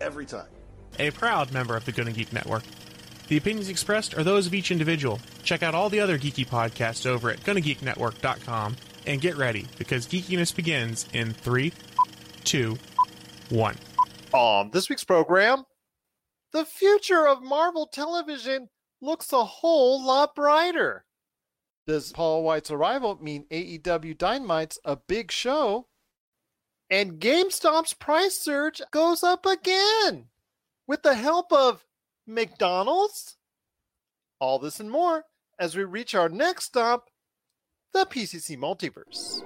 every time. A proud member of the Gonna Geek Network. The opinions expressed are those of each individual. Check out all the other geeky podcasts over at GonnaGeekNetwork.com and get ready because geekiness begins in three, two, one. On this week's program, the future of Marvel television looks a whole lot brighter. Does Paul White's arrival mean AEW Dynamite's a big show? And GameStop's price surge goes up again with the help of McDonald's? All this and more as we reach our next stop, the PCC Multiverse.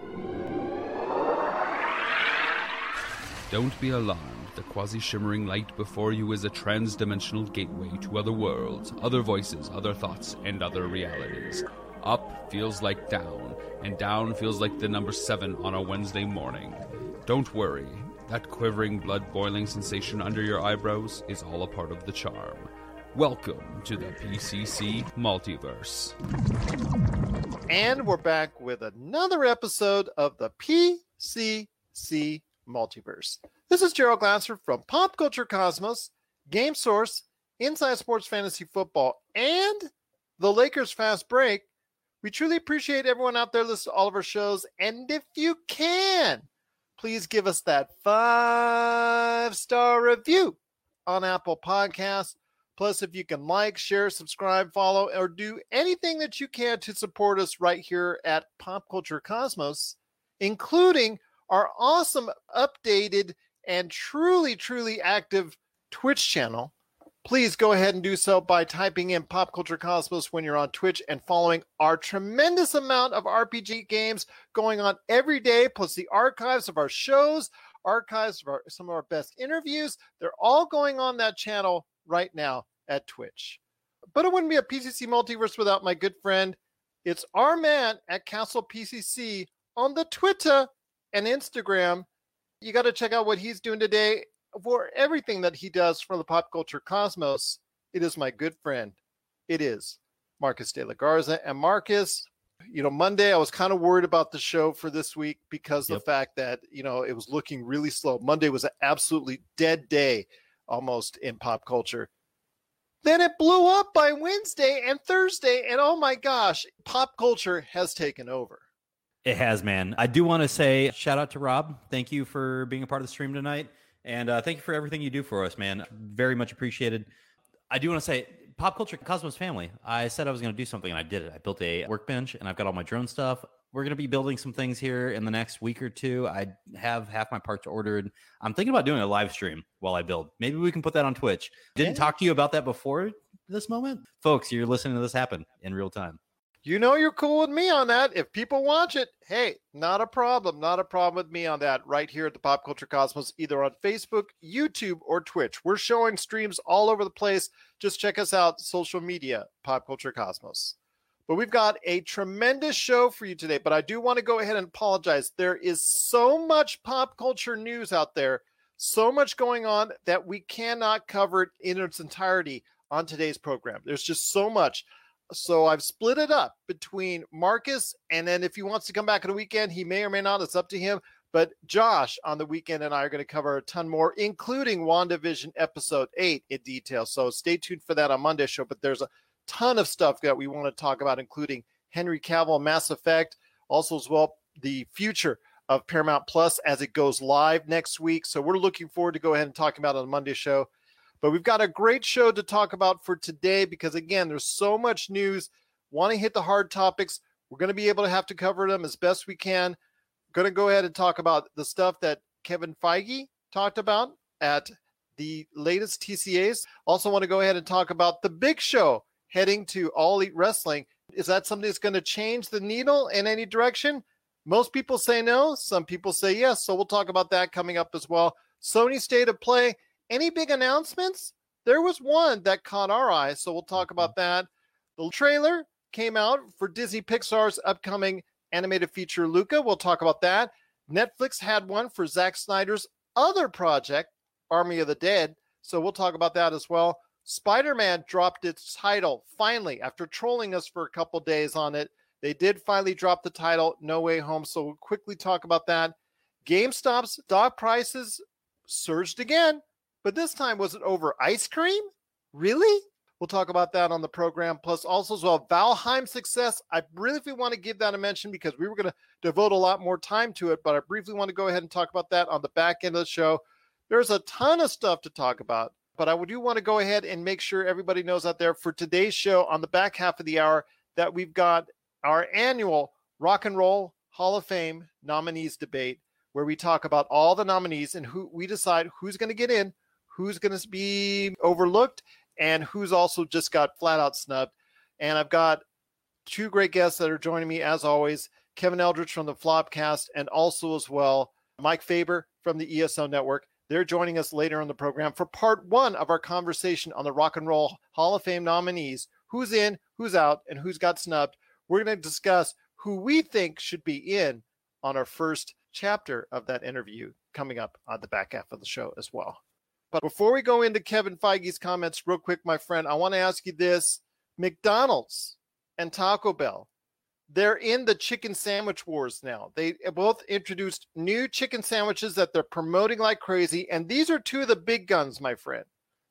Don't be alarmed. The quasi shimmering light before you is a trans dimensional gateway to other worlds, other voices, other thoughts, and other realities. Up feels like down, and down feels like the number seven on a Wednesday morning. Don't worry, that quivering, blood boiling sensation under your eyebrows is all a part of the charm. Welcome to the PCC Multiverse. And we're back with another episode of the PCC Multiverse. This is Gerald Glasser from Pop Culture Cosmos, Game Source, Inside Sports Fantasy Football, and the Lakers Fast Break. We truly appreciate everyone out there listening to all of our shows. And if you can, please give us that five star review on Apple Podcasts. Plus, if you can like, share, subscribe, follow, or do anything that you can to support us right here at Pop Culture Cosmos, including our awesome updated and truly, truly active Twitch channel, please go ahead and do so by typing in Pop Culture Cosmos when you're on Twitch and following our tremendous amount of RPG games going on every day, plus the archives of our shows, archives of our, some of our best interviews. They're all going on that channel right now at Twitch. But it wouldn't be a PCC multiverse without my good friend. It's our man at Castle PCC on the Twitter and Instagram. You got to check out what he's doing today for everything that he does for the pop culture cosmos. It is my good friend. It is Marcus de la Garza. And Marcus, you know, Monday I was kind of worried about the show for this week because Yep. the fact that, you know, it was looking really slow. Monday was an absolutely dead day almost in pop culture. Then it blew up by Wednesday and Thursday. And oh my gosh, pop culture has taken over. It has, man. I do want to say shout out to Rob. Thank you for being a part of the stream tonight. And uh, thank you for everything you do for us, man. Very much appreciated. I do want to say, Pop Culture Cosmos family, I said I was going to do something and I did it. I built a workbench and I've got all my drone stuff. We're going to be building some things here in the next week or two. I have half my parts ordered. I'm thinking about doing a live stream while I build. Maybe we can put that on Twitch. Didn't Yeah. talk to you about that before this moment. Folks, you're listening to this happen in real time. You know you're cool with me on that. If people watch it, hey, not a problem. Not a problem with me on that right here at the Pop Culture Cosmos, either on Facebook, YouTube, or Twitch. We're showing streams all over the place. Just check us out, social media, Pop Culture Cosmos. But we've got a tremendous show for you today. But I do want to go ahead and apologize. There is so much pop culture news out there, so much going on that we cannot cover it in its entirety on today's program. There's just so much. So I've split it up between Marcus, and then if he wants to come back on the weekend, he may or may not. It's up to him. But Josh on the weekend and I are going to cover a ton more, including WandaVision episode eight in detail. So stay tuned for that on Monday show. But there's a ton of stuff that we want to talk about, including Henry Cavill, Mass Effect, also as well the future of Paramount Plus as it goes live next week. So we're looking forward to go ahead and talking about on the Monday show. But we've got a great show to talk about for today because again, there's so much news. Want to hit the hard topics? We're going to be able to have to cover them as best we can. Going to go ahead and talk about the stuff that Kevin Feige talked about at the latest TCAs. Also, want to go ahead and talk about the big show heading to All Elite Wrestling. Is that something that's going to change the needle in any direction? Most people say no. Some people say yes. So we'll talk about that coming up as well. Sony State of Play Any big announcements? There was one that caught our eye, so we'll talk mm-hmm. about that. The trailer came out for Disney Pixar's upcoming animated feature Luca. We'll talk about that. Netflix had one for Zack Snyder's other project, Army of the Dead. So we'll talk about that as well. Spider Man dropped its title finally after trolling us for a couple days on it. They did finally drop the title, No Way Home. So we'll quickly talk about that. GameStop's stock prices surged again, but this time was it over ice cream? Really? We'll talk about that on the program. Plus, also as well, Valheim success. I briefly want to give that a mention because we were going to devote a lot more time to it, but I briefly want to go ahead and talk about that on the back end of the show. There's a ton of stuff to talk about, but I do want to go ahead and make sure everybody knows out there for today's show on the back half of the hour that we've got our annual Rock and Roll Hall of Fame nominees debate where we talk about all the nominees and who we decide who's going to get in, who's going to be overlooked, and who's also just got flat out snubbed. And I've got two great guests that are joining me as always Kevin Eldridge from the Flopcast, and also as well Mike Faber from the ESO Network. They're joining us later on the program for part one of our conversation on the Rock and Roll Hall of Fame nominees who's in, who's out, and who's got snubbed. We're going to discuss who we think should be in on our first chapter of that interview coming up on the back half of the show as well. But before we go into Kevin Feige's comments, real quick, my friend, I want to ask you this McDonald's and Taco Bell, they're in the chicken sandwich wars now. They both introduced new chicken sandwiches that they're promoting like crazy. And these are two of the big guns, my friend,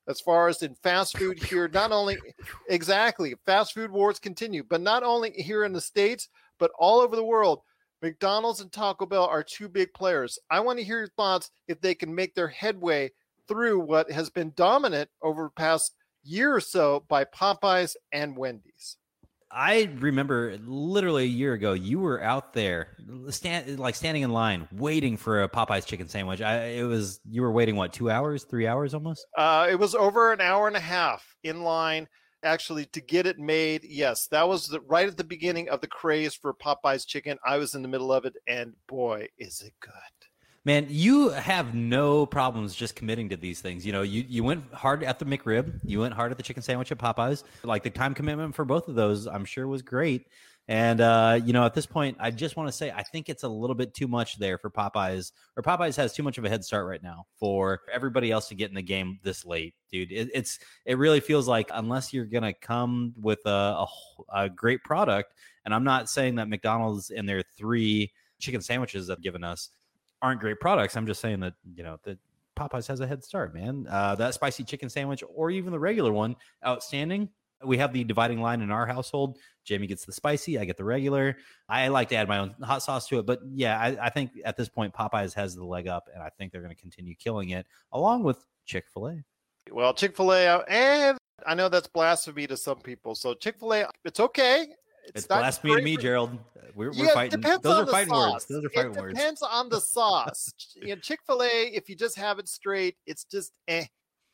as far as in fast food here. Not only exactly, fast food wars continue, but not only here in the States, but all over the world. McDonald's and Taco Bell are two big players. I want to hear your thoughts if they can make their headway through what has been dominant over the past year or so by Popeyes and Wendy's. I remember literally a year ago, you were out there, stand like standing in line, waiting for a Popeyes chicken sandwich. I it was you were waiting what two hours, three hours almost. Uh, it was over an hour and a half in line actually to get it made. Yes, that was the, right at the beginning of the craze for Popeyes chicken. I was in the middle of it, and boy, is it good. Man, you have no problems just committing to these things. You know, you, you went hard at the McRib, you went hard at the chicken sandwich at Popeyes. Like the time commitment for both of those, I'm sure was great. And uh, you know, at this point, I just want to say I think it's a little bit too much there for Popeyes, or Popeyes has too much of a head start right now for everybody else to get in the game this late, dude. It, it's it really feels like unless you're gonna come with a, a, a great product, and I'm not saying that McDonald's and their three chicken sandwiches have given us aren't great products. I'm just saying that you know that Popeyes has a head start, man. Uh, that spicy chicken sandwich, or even the regular one, outstanding. We have the dividing line in our household. Jamie gets the spicy, I get the regular. I like to add my own hot sauce to it, but yeah, I, I think at this point Popeyes has the leg up, and I think they're going to continue killing it, along with Chick Fil A. Well, Chick Fil A, and I know that's blasphemy to some people. So Chick Fil A, it's okay. It's, it's blasphemy to me. Gerald. We're, we're yeah, fighting. Those are fighting sauce. words. Those are fighting it words. depends on the sauce. you know, Chick Fil A, if you just have it straight, it's just eh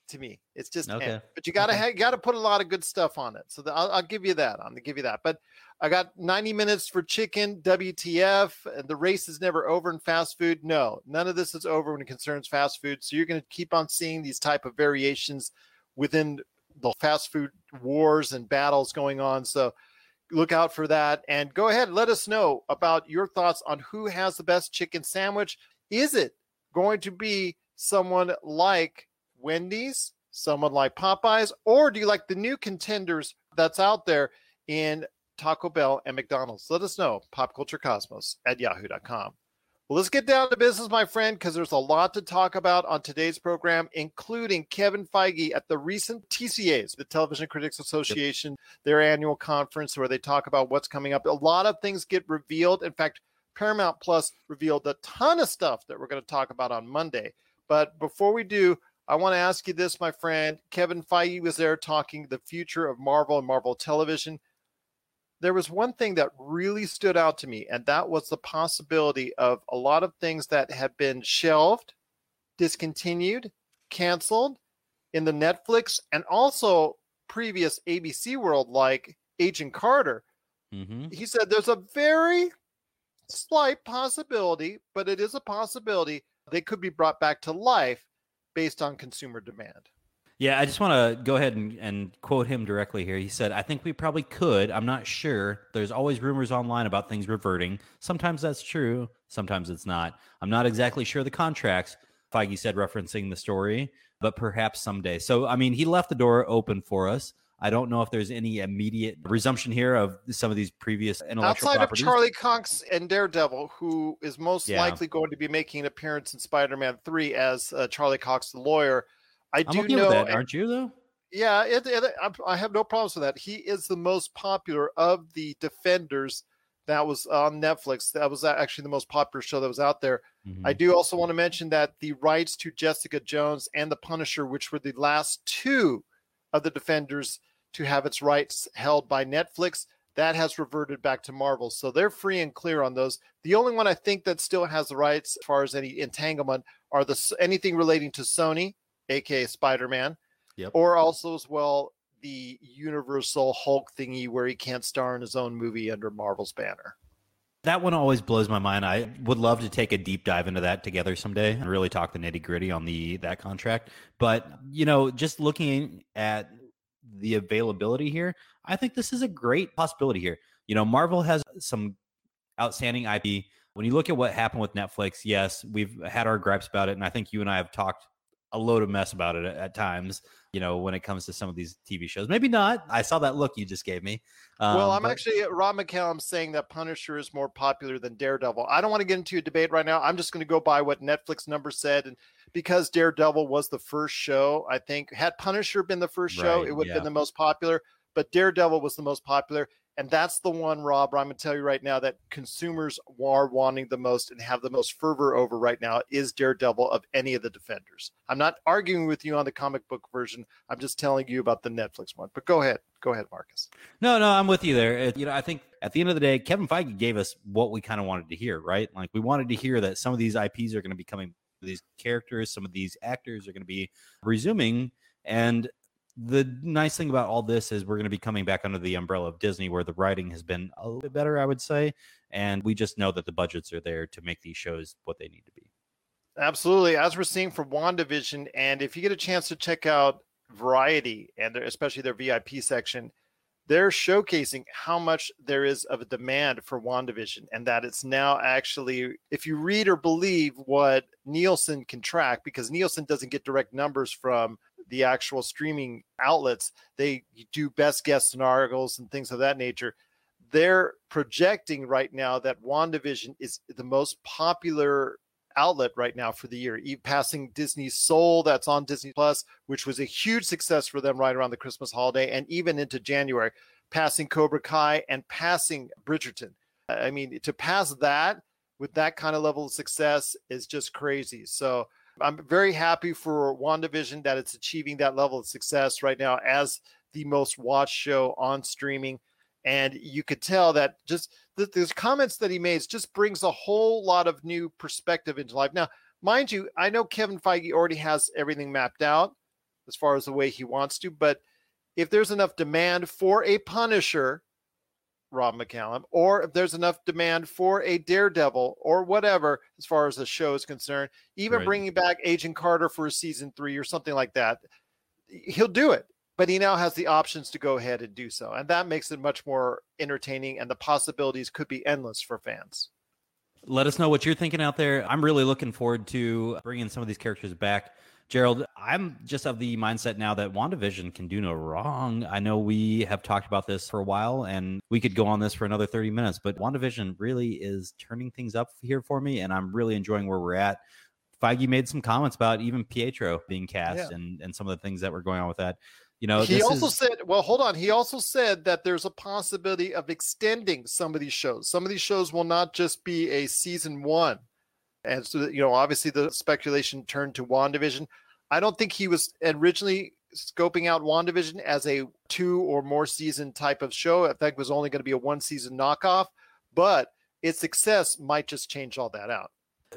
to me. It's just eh. okay. Eh. But you gotta okay. have, gotta put a lot of good stuff on it. So the, I'll, I'll, give you that. I'm gonna give you that. But I got 90 minutes for chicken. WTF? And the race is never over in fast food. No, none of this is over when it concerns fast food. So you're gonna keep on seeing these type of variations within the fast food wars and battles going on. So look out for that. And go ahead, let us know about your thoughts on who has the best chicken sandwich. Is it going to be someone like Wendy's, someone like Popeyes, or do you like the new contenders that's out there in Taco Bell and McDonald's? Let us know. Popculturecosmos at yahoo.com. Well, let's get down to business, my friend, because there's a lot to talk about on today's program, including Kevin Feige at the recent TCAs, the Television Critics Association, their annual conference where they talk about what's coming up. A lot of things get revealed. In fact, Paramount Plus revealed a ton of stuff that we're going to talk about on Monday. But before we do, I want to ask you this, my friend. Kevin Feige was there talking the future of Marvel and Marvel television there was one thing that really stood out to me, and that was the possibility of a lot of things that had been shelved, discontinued, canceled in the Netflix and also previous ABC world, like Agent Carter. Mm-hmm. He said there's a very slight possibility, but it is a possibility they could be brought back to life based on consumer demand. Yeah, I just want to go ahead and, and quote him directly here. He said, I think we probably could. I'm not sure. There's always rumors online about things reverting. Sometimes that's true, sometimes it's not. I'm not exactly sure the contracts, Feige said, referencing the story, but perhaps someday. So, I mean, he left the door open for us. I don't know if there's any immediate resumption here of some of these previous intellectual Outside properties. of Charlie Cox and Daredevil, who is most Yeah. likely going to be making an appearance in Spider-Man Three as uh, Charlie Cox, the lawyer, I do okay know. that, aren't you, though? Yeah, it, it, I'm- have no problems with that. He is the most popular of the Defenders that was on Netflix. That was actually the most popular show that was out there. Mhm. I do also want to mention that the rights to Jessica Jones and The Punisher, which were the last two of the Defenders to have its rights held by Netflix, that has reverted back to Marvel. So they're free and clear on those. The only one I think that still has the rights as far as any entanglement are the anything relating to Sony, aka Spider-Man, Yep. or also as well the Universal Hulk thingy where he can't star in his own movie under Marvel's banner. That one always blows my mind. I would love to take a deep dive into that together someday and really talk the nitty gritty on the that contract. But you know, just looking at the availability here, I think this is a great possibility here. You know, Marvel has some outstanding IP. When you look at what happened with Netflix, yes, we've had our gripes about it, and I think you and I have talked a load of mess about it at, at times. You know, when it comes to some of these TV shows, maybe not. I saw that look you just gave me. well, Um, I'm but- actually Rob McCallum saying that Punisher is more popular than Daredevil. I don't want to get into a debate right now. I'm just going to go by what Netflix numbers said, and because Daredevil was the first show, I think had Punisher been the first show, Right, it would have yeah. been the most popular. But Daredevil was the most popular, and that's the one, Rob. I'm going to tell you right now that consumers are wanting the most and have the most fervor over right now is Daredevil of any of the Defenders. I'm not arguing with you on the comic book version. I'm just telling you about the Netflix one. But go ahead, go ahead, Marcus. No, no, I'm with you there. You know, I think at the end of the day, Kevin Feige gave us what we kind of wanted to hear, right? Like we wanted to hear that some of these IPs are going to be coming, these characters, some of these actors are going to be resuming. And the nice thing about all this is we're going to be coming back under the umbrella of Disney, where the writing has been a little bit better, I would say. And we just know that the budgets are there to make these shows what they need to be. Absolutely. As we're seeing for WandaVision, and if you get a chance to check out Variety and their, especially their VIP section, they're showcasing how much there is of a demand for WandaVision and that it's now actually, if you read or believe what Nielsen can track, because Nielsen doesn't get direct numbers from the actual streaming outlets, they do best guess scenarios and things of that nature. They're projecting right now that WandaVision is the most popular outlet right now for the year, passing Disney's Soul that's on Disney Plus, which was a huge success for them right around the Christmas holiday and even into January, passing Cobra Kai and passing Bridgerton. I mean, to pass that with that kind of level of success is just crazy. So I'm very happy for WandaVision that it's achieving that level of success right now as the most watched show on streaming. And you could tell that just the, those comments that he makes just brings a whole lot of new perspective into life. Now, mind you, I know Kevin Feige already has everything mapped out as far as the way he wants to, but if there's enough demand for a Punisher, Rob McCallum, or if there's enough demand for a Daredevil or whatever, as far as the show is concerned, even Right. bringing back Agent Carter for a season three or something like that, he'll do it. But he now has the options to go ahead and do so. And that makes it much more entertaining, and the possibilities could be endless for fans. Let us know what you're thinking out there. I'm really looking forward to bringing some of these characters back. Gerald, I'm just of the mindset now that WandaVision can do no wrong. I know we have talked about this for a while and we could go on this for another 30 minutes, but WandaVision really is turning things up here for me and I'm really enjoying where we're at. Feige made some comments about even Pietro being cast Yeah. and, and some of the things that were going on with that. You know, he also is- said, well, hold on. He also said that there's a possibility of extending some of these shows. Some of these shows will not just be a season one. And so, you know, obviously the speculation turned to WandaVision. I don't think he was originally scoping out WandaVision as a two or more season type of show. I think it was only going to be a one season knockoff, but its success might just change all that out.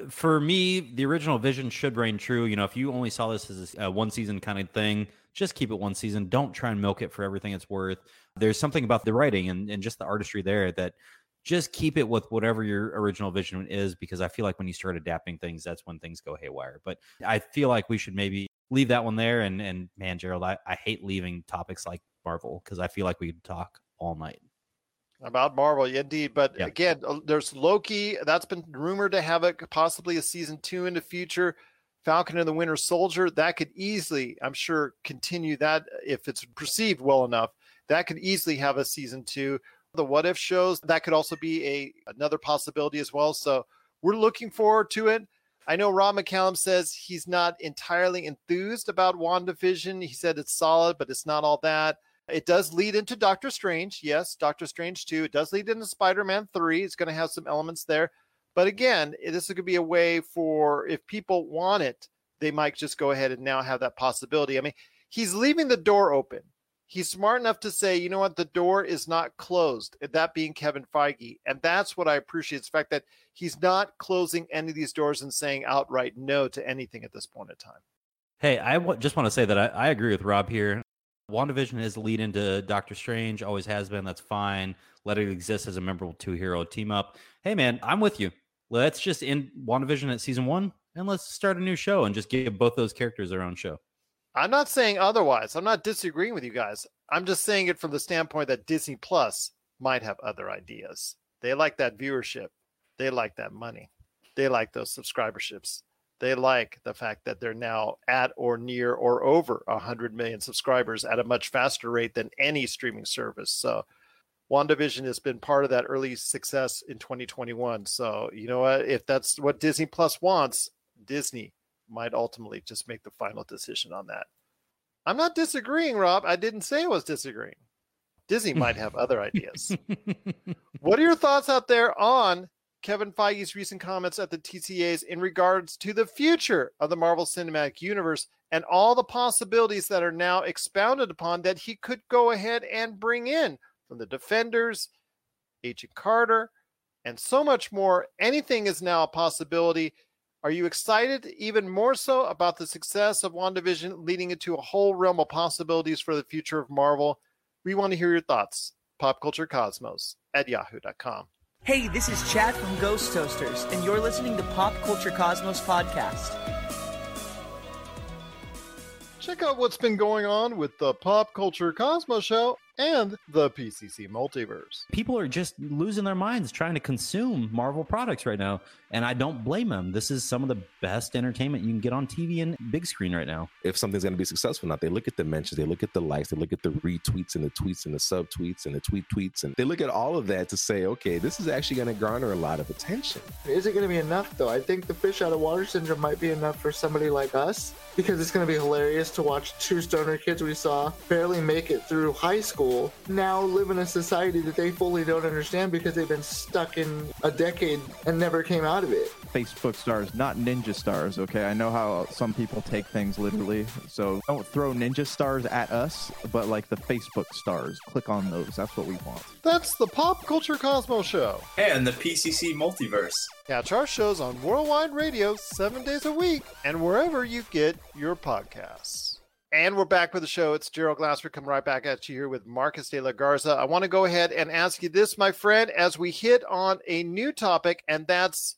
for me, the original vision should reign true. You know, if you only saw this as a one season kind of thing, just keep it one season. Don't try and milk it for everything it's worth. There's something about the writing and, and just the artistry there that just keep it with whatever your original vision is because I feel like when you start adapting things, that's when things go haywire. But I feel like we should maybe leave that one there. And and man, Gerald, I, I hate leaving topics like Marvel because I feel like we could talk all night. About Marvel, indeed. But Yeah. again, uh, there's Loki. That's been rumored to have a possibly a season two in the future. Falcon and the Winter Soldier. That could easily, I'm sure, continue that uh, if it's perceived well enough. That could easily have a season two. The what if shows that could also be a another possibility as well. So we're looking forward to it. I know Rob McCallum says he's not entirely enthused about WandaVision. He said it's solid, but it's not all that. It does lead into Doctor Strange. Yes, Doctor Strange 2. It does lead into Spider Man 3. It's going to have some elements there. But again, this could be a way for if people want it, they might just go ahead and now have that possibility. I mean, he's leaving the door open. He's smart enough to say, you know what, the door is not closed, that being Kevin Feige. And that's what I appreciate the fact that he's not closing any of these doors and saying outright no to anything at this point in time. Hey, I w- just want to say that I, I agree with Rob here. WandaVision is the lead into Doctor Strange, always has been. That's fine. Let it exist as a memorable two hero team up. Hey, man, I'm with you. Let's just end WandaVision at season one and let's start a new show and just give both those characters their own show. I'm not saying otherwise. I'm not disagreeing with you guys. I'm just saying it from the standpoint that Disney Plus might have other ideas. They like that viewership. They like that money. They like those subscriberships. They like the fact that they're now at or near or over 100 million subscribers at a much faster rate than any streaming service. So, WandaVision has been part of that early success in 2021. So, you know what? If that's what Disney Plus wants, Disney might ultimately just make the final decision on that. I'm not disagreeing, Rob. I didn't say I was disagreeing. Disney might have other ideas. what are your thoughts out there on Kevin Feige's recent comments at the TCAs in regards to the future of the Marvel Cinematic Universe and all the possibilities that are now expounded upon that he could go ahead and bring in from the Defenders, Agent Carter, and so much more? Anything is now a possibility. Are you excited even more so about the success of WandaVision leading into a whole realm of possibilities for the future of Marvel? We want to hear your thoughts. PopCultureCosmos at yahoo.com. Hey, this is Chad from Ghost Toasters, and you're listening to Pop Culture Cosmos Podcast. Check out what's been going on with the Pop Culture Cosmos Show and the PCC Multiverse. People are just losing their minds trying to consume Marvel products right now. And I don't blame them. This is some of the best entertainment you can get on TV and big screen right now. if something's going to be successful or not. They look at the mentions, they look at the likes, they look at the retweets and the tweets and the subtweets and the tweet tweets, and they look at all of that to say, okay, this is actually going to garner a lot of attention. Is it going to be enough though? I think the fish out of water syndrome might be enough for somebody like us because it's going to be hilarious to watch two stoner kids we saw barely make it through high school now live in a society that they fully don't understand because they've been stuck in a decade and never came out of it. Facebook stars, not ninja stars, okay? I know how some people take things literally. So don't throw ninja stars at us, but like the Facebook stars. Click on those. That's what we want. That's the Pop Culture Cosmos Show. And the PCC Multiverse. Catch our shows on Worldwide Radio seven days a week and wherever you get your podcasts. And we're back with the show. It's Gerald Glassford coming right back at you here with Marcus de la Garza. I want to go ahead and ask you this, my friend, as we hit on a new topic, and that's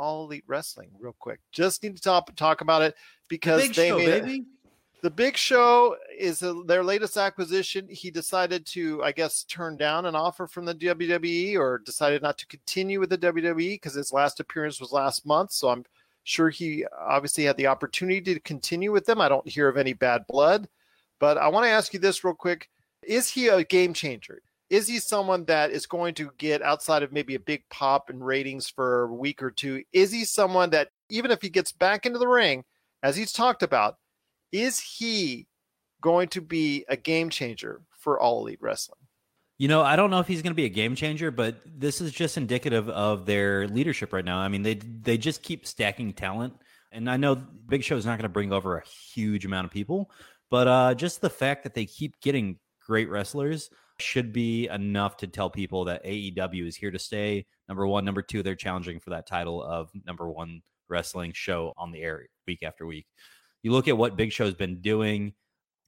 all elite wrestling, real quick. Just need to talk, talk about it because Big they Show, made it- the big show is uh their latest acquisition. He decided to, I guess, turn down an offer from the WWE or decided not to continue with the WWE because his last appearance was last month. So I'm sure he obviously had the opportunity to continue with them. I don't hear of any bad blood, but I want to ask you this real quick. Is he a game changer? Is he someone that is going to get outside of maybe a big pop in ratings for a week or two? Is he someone that, even if he gets back into the ring, as he's talked about, is he going to be a game changer for all elite wrestling? You know, I don't know if he's going to be a game changer, but this is just indicative of their leadership right now. I mean, they they just keep stacking talent, and I know Big Show is not going to bring over a huge amount of people, but uh, just the fact that they keep getting great wrestlers should be enough to tell people that AEW is here to stay. Number one, number two, they're challenging for that title of number one wrestling show on the air week after week. You look at what Big Show's been doing.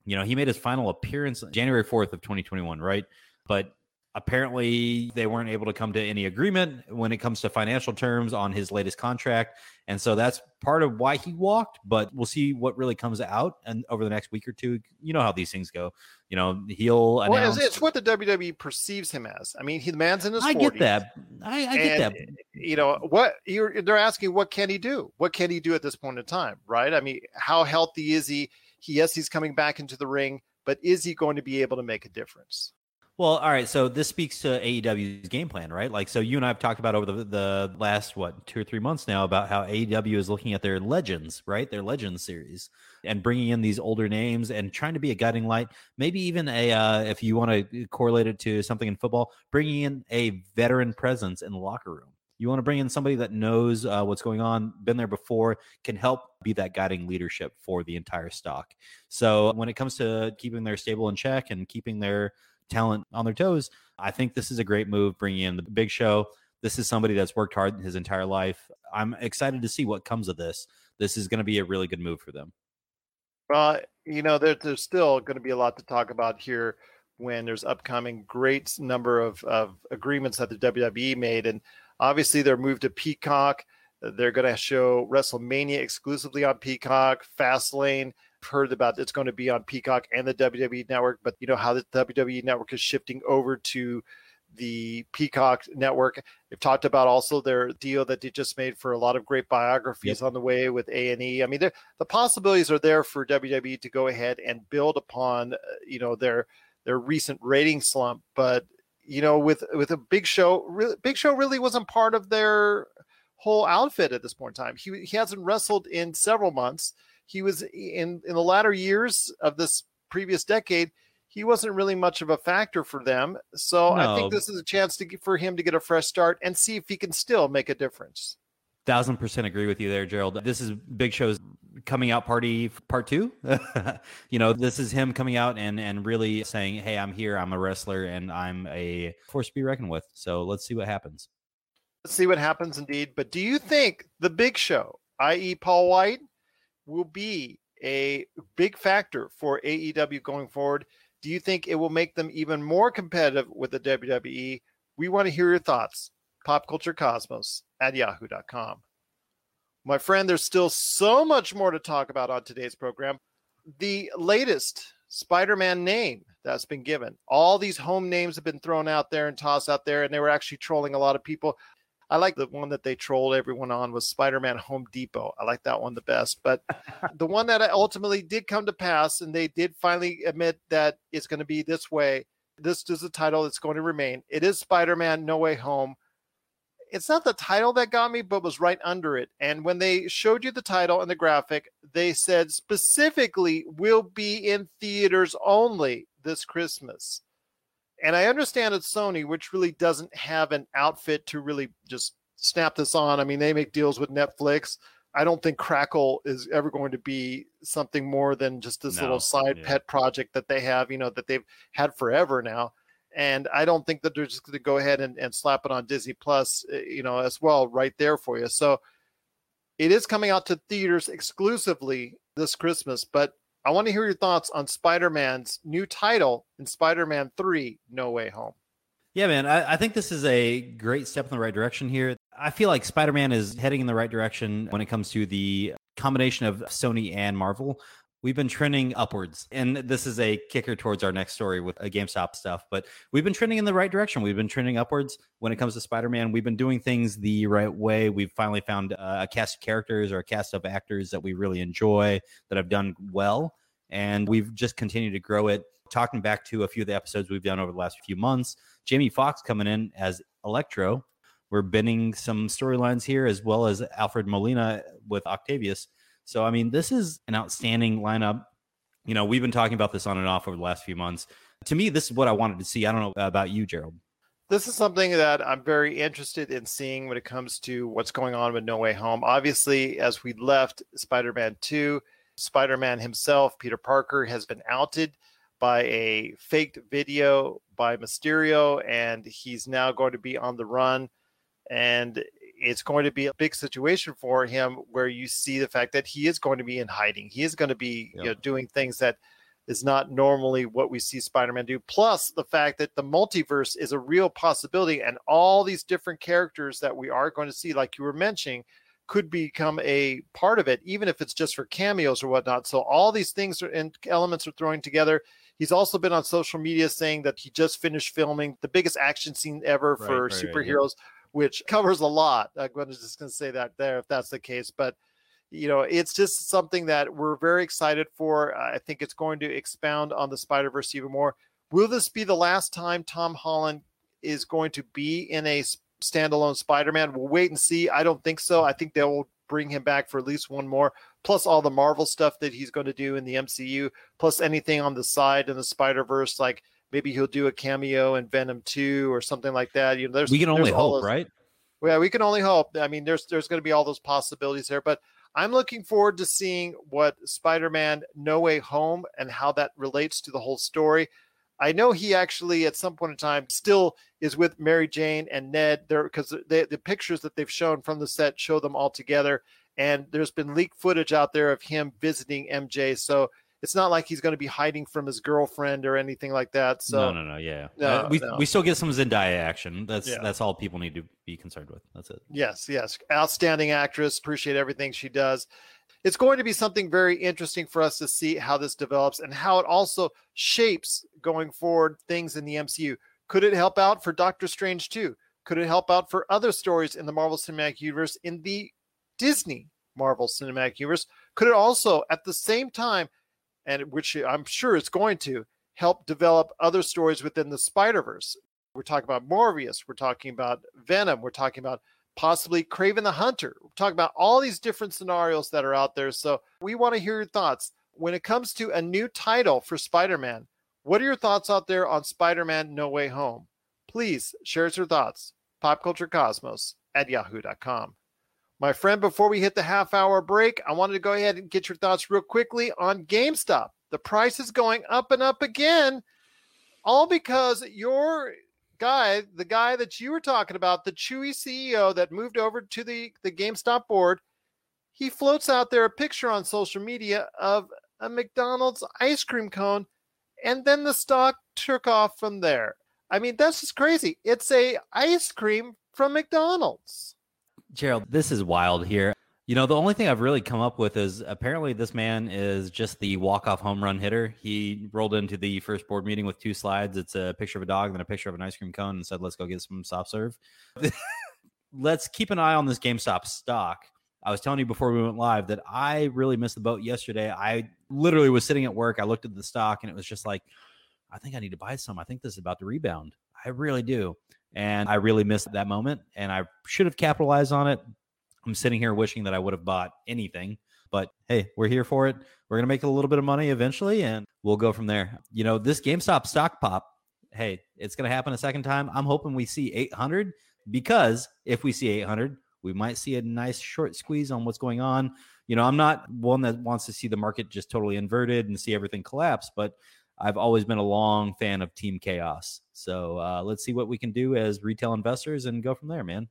You know, he made his final appearance January 4th of 2021, right? But apparently they weren't able to come to any agreement when it comes to financial terms on his latest contract and so that's part of why he walked but we'll see what really comes out and over the next week or two you know how these things go you know he'll Well, announce it's, what the WWE perceives him as. I mean, he, the man's in his. i 40s, get that i, I get that You know what? You're, they're asking, what can he do? What can he do at this point in time? Right? I mean, how healthy is he? he yes, he's coming back into the ring, but is he going to be able to make a difference? Well, all right. So this speaks to AEW's game plan, right? Like, so you and I have talked about over the, the last, what, two or three months now about how AEW is looking at their legends, right? Their legends series and bringing in these older names and trying to be a guiding light. Maybe even a, uh, if you want to correlate it to something in football, bringing in a veteran presence in the locker room. You want to bring in somebody that knows uh, what's going on, been there before, can help be that guiding leadership for the entire stock. So when it comes to keeping their stable in check and keeping their talent on their toes, I think this is a great move bringing in the big show. This is somebody that's worked hard his entire life. I'm excited to see what comes of this. This is going to be a really good move for them. Well, you know, there, there's still going to be a lot to talk about here when there's upcoming great number of, of agreements that the WWE made. And obviously, their move to Peacock, uh, they're going to show WrestleMania exclusively on Peacock, Fastlane. Heard about it's going to be on Peacock and the WWE network, but you know how the WWE network is shifting over to the Peacock network. They've talked about also their deal that they just made for a lot of great biographies on the way with A and E. I mean, the possibilities are there for WWE to go ahead and build upon, uh, you know, their their recent rating slump. But you know, with with a Big Show, really, Big Show really wasn't part of their whole outfit at this point in time. He he hasn't wrestled in several months. He was in in the latter years of this previous decade. He wasn't really much of a factor for them. So I think this is a chance to get, for him to get a fresh start and see if he can still make a difference. Thousand percent agree with you there, Gerald. This is Big Show's coming out party part two. you know, this is him coming out and and really saying, "Hey, I'm here. I'm a wrestler, and I'm a force to be reckoned with." So let's see what happens. Let's see what happens indeed. But do you think the big show, i.e., Paul White, will be a big factor for AEW going forward? Do you think it will make them even more competitive with the WWE? We want to hear your thoughts. Popculturecosmos at yahoo.com. My friend, there's still so much more to talk about on today's program. The latest Spider Man name that's been given. All these home names have been thrown out there and tossed out there, and they were actually trolling a lot of people. I like the one that they trolled everyone on was Spider Man Home Depot. I like that one the best. But the one that ultimately did come to pass, and they did finally admit that it's going to be this way. This is the title that's going to remain. It is Spider Man No Way Home it's not the title that got me, but was right under it. And when they showed you the title and the graphic, they said specifically will be in theaters only this Christmas. And I understand it's Sony, which really doesn't have an outfit to really just snap this on. I mean, they make deals with Netflix. I don't think Crackle is ever going to be something more than just this No, little side yeah. pet project that they have, you know, that they've had forever now and I don't think that they're just going to go ahead and, and slap it on Disney Plus, uh, you know, as well, right there for you. So it is coming out to theaters exclusively this Christmas. But I want to hear your thoughts on Spider Man's new title in Spider Man 3 No Way Home. Yeah, man, I, I think this is a great step in the right direction here. I feel like Spider Man is heading in the right direction when it comes to the combination of Sony and Marvel. We've been trending upwards, and this is a kicker towards our next story with a GameStop stuff. But we've been trending in the right direction. We've been trending upwards when it comes to Spider Man. We've been doing things the right way. We've finally found uh, a cast of characters or a cast of actors that we really enjoy that have done well, and we've just continued to grow it. Talking back to a few of the episodes we've done over the last few months, Jamie Foxx coming in as Electro. We're bending some storylines here as well as Alfred Molina with Octavius. So, I mean, this is an outstanding lineup. You know, we've been talking about this on and off over the last few months. To me, this is what I wanted to see. I don't know about you, Gerald. This is something that I'm very interested in seeing when it comes to what's going on with No Way Home. Obviously, as we left Spider Man 2, Spider Man himself, Peter Parker, has been outed by a faked video by Mysterio, and he's now going to be on the run. And it's going to be a big situation for him where you see the fact that he is going to be in hiding. He is going to be you know, doing things that is not normally what we see Spider-Man do. Plus the fact that the multiverse is a real possibility and all these different characters that we are going to see, like you were mentioning, could become a part of it, even if it's just for cameos or whatnot. So all these things are, and elements are throwing together. He's also been on social media saying that he just finished filming the biggest action scene ever Right, for right, right, yeah. Which covers a lot. Uh, I'm just going to say that there if that's the case, but you know, it's just something that we're very excited for. I think it's going to expound on the Spider Verse even more. Will this be the last time Tom Holland is going to be in a standalone Spider Man? We'll wait and see. I don't think so. I think they will bring him back for at least one more, plus all the Marvel stuff that he's going to do in the MCU, plus anything on the side in the Spider Verse, like maybe he'll do a cameo in Venom 2 or something like that. You know, there's we can only hope, those- right? yeah, we can only hope. I mean, there's there's going to be all those possibilities there, but I'm looking forward to seeing what Spider-Man No Way Home and how that relates to the whole story. I know he actually at some point in time still is with Mary Jane and Ned there because the, the pictures that they've shown from the set show them all together. And there's been leaked footage out there of him visiting MJ. So it's not like he's going to be hiding from his girlfriend or anything like that. So no, no, no. Yeah, No, Uh, we no. we still get some Zendaya action. That's Yeah. that's all people need to be concerned with. That's it. Yes, yes. Outstanding actress. Appreciate everything she does. It's going to be something very interesting for us to see how this develops and how it also shapes going forward things in the MCU. Could it help out for Doctor Strange too? Could it help out for other stories in the Marvel Cinematic Universe in the Disney Marvel Cinematic Universe? Could it also at the same time, and which I'm sure it's going to, help develop other stories within the Spider Verse? We're talking about Morbius. We're talking about Venom. We're talking about possibly Kraven the Hunter. We're talking about all these different scenarios that are out there. So we want to hear your thoughts. When it comes to a new title for Spider Man, what are your thoughts out there on Spider Man No Way Home? Please share your thoughts. PopCultureCosmos at yahoo.com. My friend, before we hit the half hour break, I wanted to go ahead and get your thoughts real quickly on GameStop. The price is going up and up again, all because your guy, the guy that you were talking about, the Chewy CEO that moved over to the, the GameStop board, he floats out there a picture on social media of a McDonald's ice cream cone, and then the stock took off from there. I mean, that's just crazy. It's a ice cream from McDonald's. Gerald, this is wild here. You know, the only thing I've really come up with is apparently this man is just the walk-off home run hitter. He rolled into the first board meeting with two slides. It's a picture of a dog and then a picture of an ice cream cone and said, let's go get some soft serve. let's keep an eye on this GameStop stock. I was telling you before we went live that I really missed the boat yesterday. I literally was sitting at work. I looked at the stock and it was just like, I think I need to buy some. I think this is about to rebound. I really do. And I really missed that moment and I should have capitalized on it. I'm sitting here wishing that I would have bought anything, but hey, we're here for it. We're going to make a little bit of money eventually and we'll go from there. You know, this GameStop stock pop, hey, it's going to happen a second time. I'm hoping we see 800 because if we see 800, we might see a nice short squeeze on what's going on. You know, I'm not one that wants to see the market just totally inverted and see everything collapse, but I've always been a long fan of Team Chaos. So uh, let's see what we can do as retail investors and go from there, man.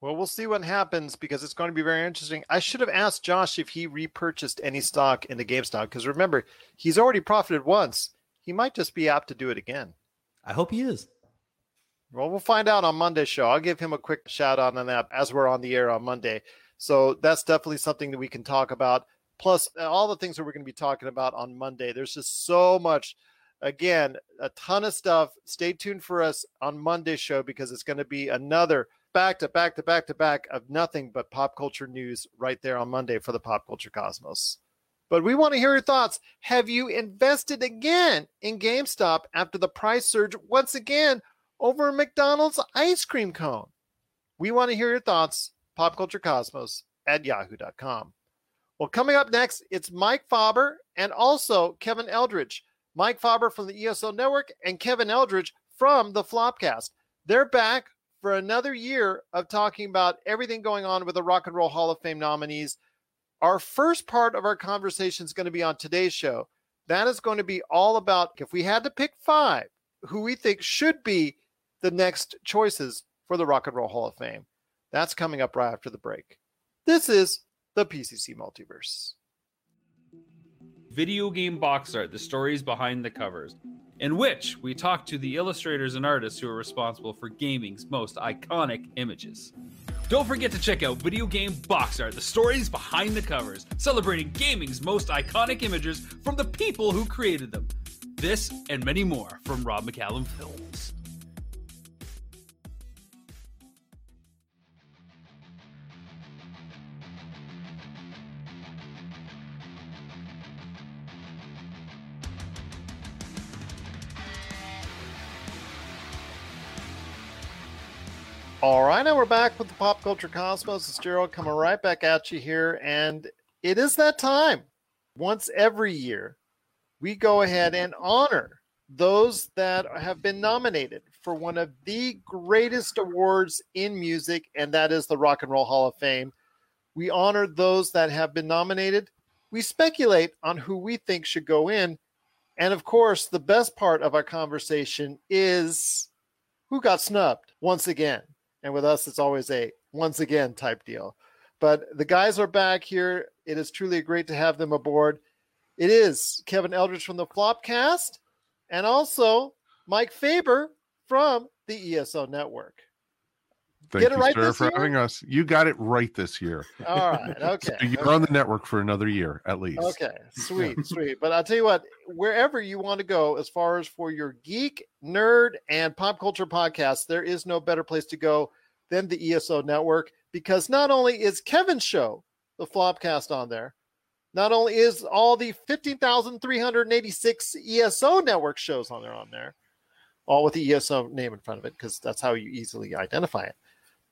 Well, we'll see what happens because it's going to be very interesting. I should have asked Josh if he repurchased any stock in into GameStop because remember, he's already profited once. He might just be apt to do it again. I hope he is. Well, we'll find out on Monday's show. I'll give him a quick shout out on that as we're on the air on Monday. So that's definitely something that we can talk about. Plus, uh, all the things that we're going to be talking about on Monday. There's just so much. Again, a ton of stuff. Stay tuned for us on Monday's show because it's going to be another back to back to back to back of nothing but pop culture news right there on Monday for the Pop Culture Cosmos. But we want to hear your thoughts. Have you invested again in GameStop after the price surge once again over a McDonald's ice cream cone? We want to hear your thoughts. PopCultureCosmos at yahoo.com. Well, coming up next, it's Mike Faber and also Kevin Eldridge. Mike Faber from the ESO Network and Kevin Eldridge from the Flopcast. They're back for another year of talking about everything going on with the Rock and Roll Hall of Fame nominees. Our first part of our conversation is going to be on today's show. That is going to be all about if we had to pick five who we think should be the next choices for the Rock and Roll Hall of Fame. That's coming up right after the break. This is the PCC Multiverse. Video Game Box Art The Stories Behind the Covers, in which we talk to the illustrators and artists who are responsible for gaming's most iconic images. Don't forget to check out Video Game Box Art The Stories Behind the Covers, celebrating gaming's most iconic images from the people who created them. This and many more from Rob McCallum Films. All right, now we're back with the Pop Culture Cosmos. It's Gerald coming right back at you here. And it is that time. Once every year, we go ahead and honor those that have been nominated for one of the greatest awards in music, and that is the Rock and Roll Hall of Fame. We honor those that have been nominated. We speculate on who we think should go in. And of course, the best part of our conversation is who got snubbed once again. And with us, it's always a once again type deal. But the guys are back here. It is truly great to have them aboard. It is Kevin Eldridge from the Flopcast and also Mike Faber from the ESO Network. Thank Get it you, right sir, for year? having us. You got it right this year. All right. Okay. So you're on the network for another year at least. Okay, sweet, sweet. But I'll tell you what, wherever you want to go, as far as for your geek, nerd, and pop culture podcast, there is no better place to go than the ESO network because not only is Kevin's show, the Flopcast, on there, not only is all the 15,386 ESO network shows on there on there, all with the ESO name in front of it, because that's how you easily identify it.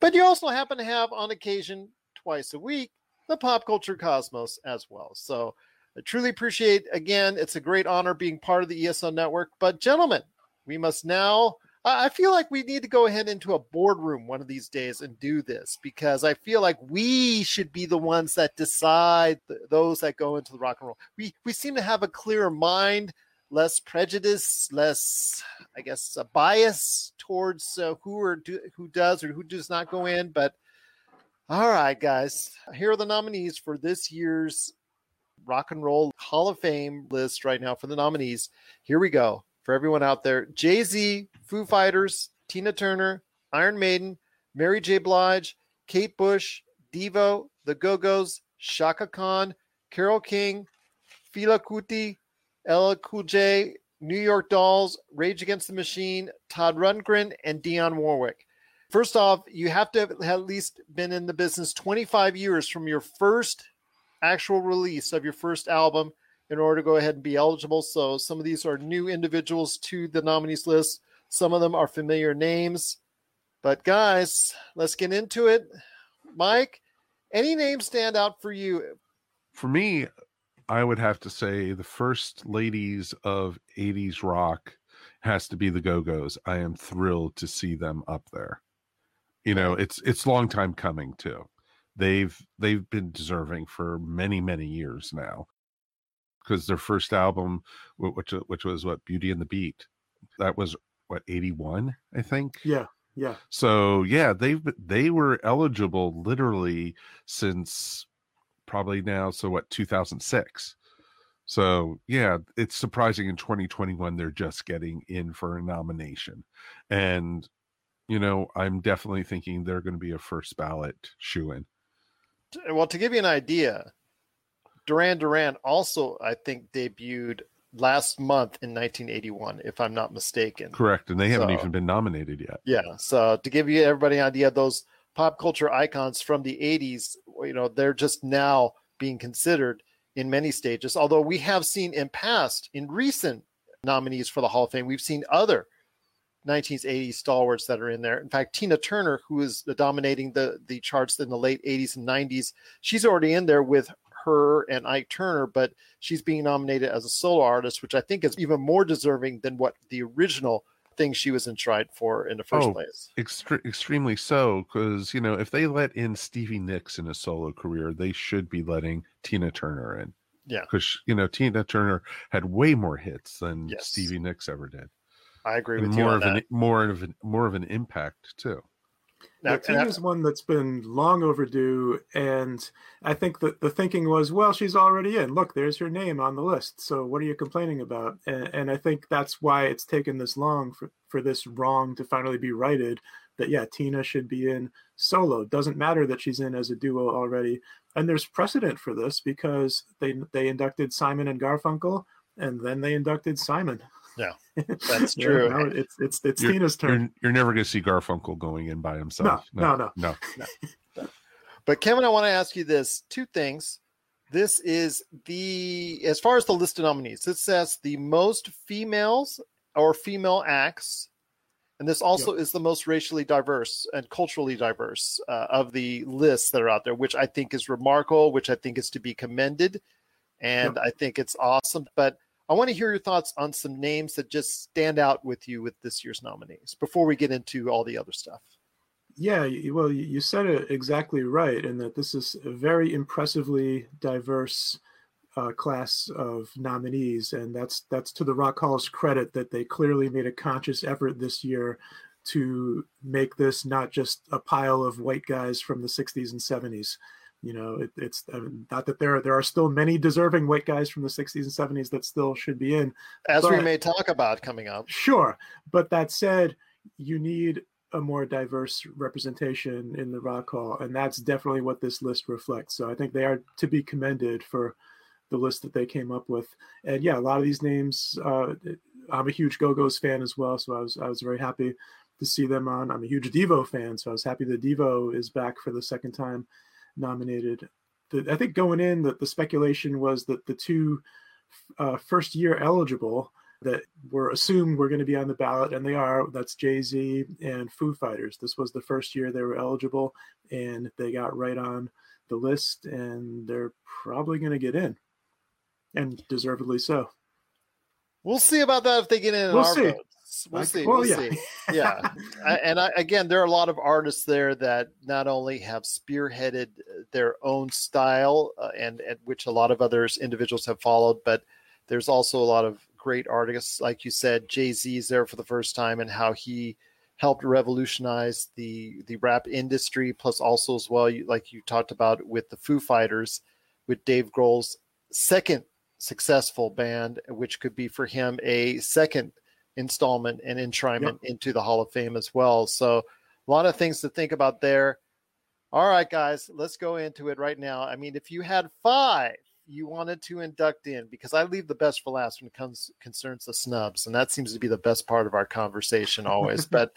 But you also happen to have on occasion twice a week the pop culture cosmos as well. So I truly appreciate again, it's a great honor being part of the ESO network. But gentlemen, we must now I feel like we need to go ahead into a boardroom one of these days and do this because I feel like we should be the ones that decide th- those that go into the rock and roll. We we seem to have a clearer mind, less prejudice, less I guess a bias towards uh, who or do, who does or who does not go in. But all right, guys, here are the nominees for this year's Rock and Roll Hall of Fame list right now for the nominees. Here we go for everyone out there Jay Z, Foo Fighters, Tina Turner, Iron Maiden, Mary J. Blige, Kate Bush, Devo, The Go Go's, Chaka Khan, Carole King, Fela Kuti, LL Cool J, New York Dolls, Rage Against the Machine, Todd Rundgren, and Dionne Warwick. First off, you have to have at least been in the business 25 years from your first actual release of your first album in order to go ahead and be eligible. So some of these are new individuals to the nominees list. Some of them are familiar names. But guys, let's get into it. Mike, any names stand out for you? For me, I would have to say the first ladies of 80s rock has to be the Go-Go's. I am thrilled to see them up there. You know, it's it's long time coming too. They've they've been deserving for many many years now. Because their first album which which was what Beauty and the Beat. That was what 81, I think. Yeah, yeah. So yeah, they've they were eligible literally since probably now so what 2006. So yeah, it's surprising in 2021 they're just getting in for a nomination, and you know I'm definitely thinking they're going to be a first ballot shoe in. Well, to give you an idea, Duran Duran also, I think, debuted last month in 1981, if I'm not mistaken. Correct, and they haven't So- even been nominated yet. Yeah. So to give you everybody an idea, those pop culture icons from the 80s, you know, they're just now being considered in many stages. Although we have seen in past, in recent nominees for the Hall of Fame, we've seen other 1980s stalwarts that are in there. In fact, Tina Turner, who is dominating the the charts in the late 80s and 90s, she's already in there with her and Ike Turner, but she's being nominated as a solo artist, which I think is even more deserving than what the original thing she was enshrined for in the first oh, place. extre- extremely so, because you know if they let in Stevie Nicks in a solo career, they should be letting Tina Turner in. Yeah. because you know Tina Turner had way more hits than Yes. Stevie Nicks ever did. I agree and with you more on of an more of an more of an impact too. Now, yeah, Tina's one that's been long overdue, and I think that the thinking was, well, she's already in. Look, there's her name on the list. So what are you complaining about? And, and I think that's why it's taken this long for, for this wrong to finally be righted. That yeah, Tina should be in solo. Doesn't matter that she's in as a duo already. And there's precedent for this because they they inducted Simon and Garfunkel, and then they inducted Simon. Yeah, that's Yeah, true. it's it's it's You're, Tina's turn. You're, you're never going to see Garfunkel going in by himself. no, no. no. But Kevin, I want to ask you this: two things. This is the as far as the list of nominees. This says the most females or female acts, and this also is the most racially diverse and culturally diverse uh, of the lists that are out there, which I think is remarkable, which I think is to be commended, and I think it's awesome. But I want to hear your thoughts on some names that just stand out with you with this year's nominees before we get into all the other stuff. Yeah, well, you said it exactly right, in that this is a very impressively diverse uh, class of nominees, and that's that's to the Rock Hall's credit that they clearly made a conscious effort this year to make this not just a pile of white guys from the '60s and '70s. You know, it, it's uh, not that there are, there are still many deserving white guys from the '60s and '70s that still should be in, As we may talk about coming up. Sure, but that said, you need a more diverse representation in the Rock Hall, and that's definitely what this list reflects. So I think they are to be commended for the list that they came up with. And yeah, a lot of these names. Uh, I'm a huge Go Go's fan as well, so I was I was very happy to see them on. I'm a huge Devo fan, so I was happy that Devo is back for the second time nominated. The, I think going in, that the speculation was that the two uh, first year eligible that were assumed were going to be on the ballot, and they are. That's Jay Z and Foo Fighters. This was the first year they were eligible, and they got right on the list, and they're probably going to get in, and deservedly so. We'll see about that if they get in We'll see. votes. We'll see. well, we'll yeah. see. Yeah. And I, again, there are a lot of artists there that not only have spearheaded their own style, uh, and, and which a lot of others individuals have followed, but there's also a lot of great artists, like you said, Jay Z's there for the first time, and how he helped revolutionize the the rap industry. Plus, also as well, you, like you talked about with the Foo Fighters, with Dave Grohl's second successful band, which could be for him a second installment and enshrinement into the Hall of Fame as well. So a lot of things to think about there. All right, guys, let's go into it right now. I mean, if you had five you wanted to induct in, because I leave the best for last when it comes concerns the snubs, and that seems to be the best part of our conversation always. but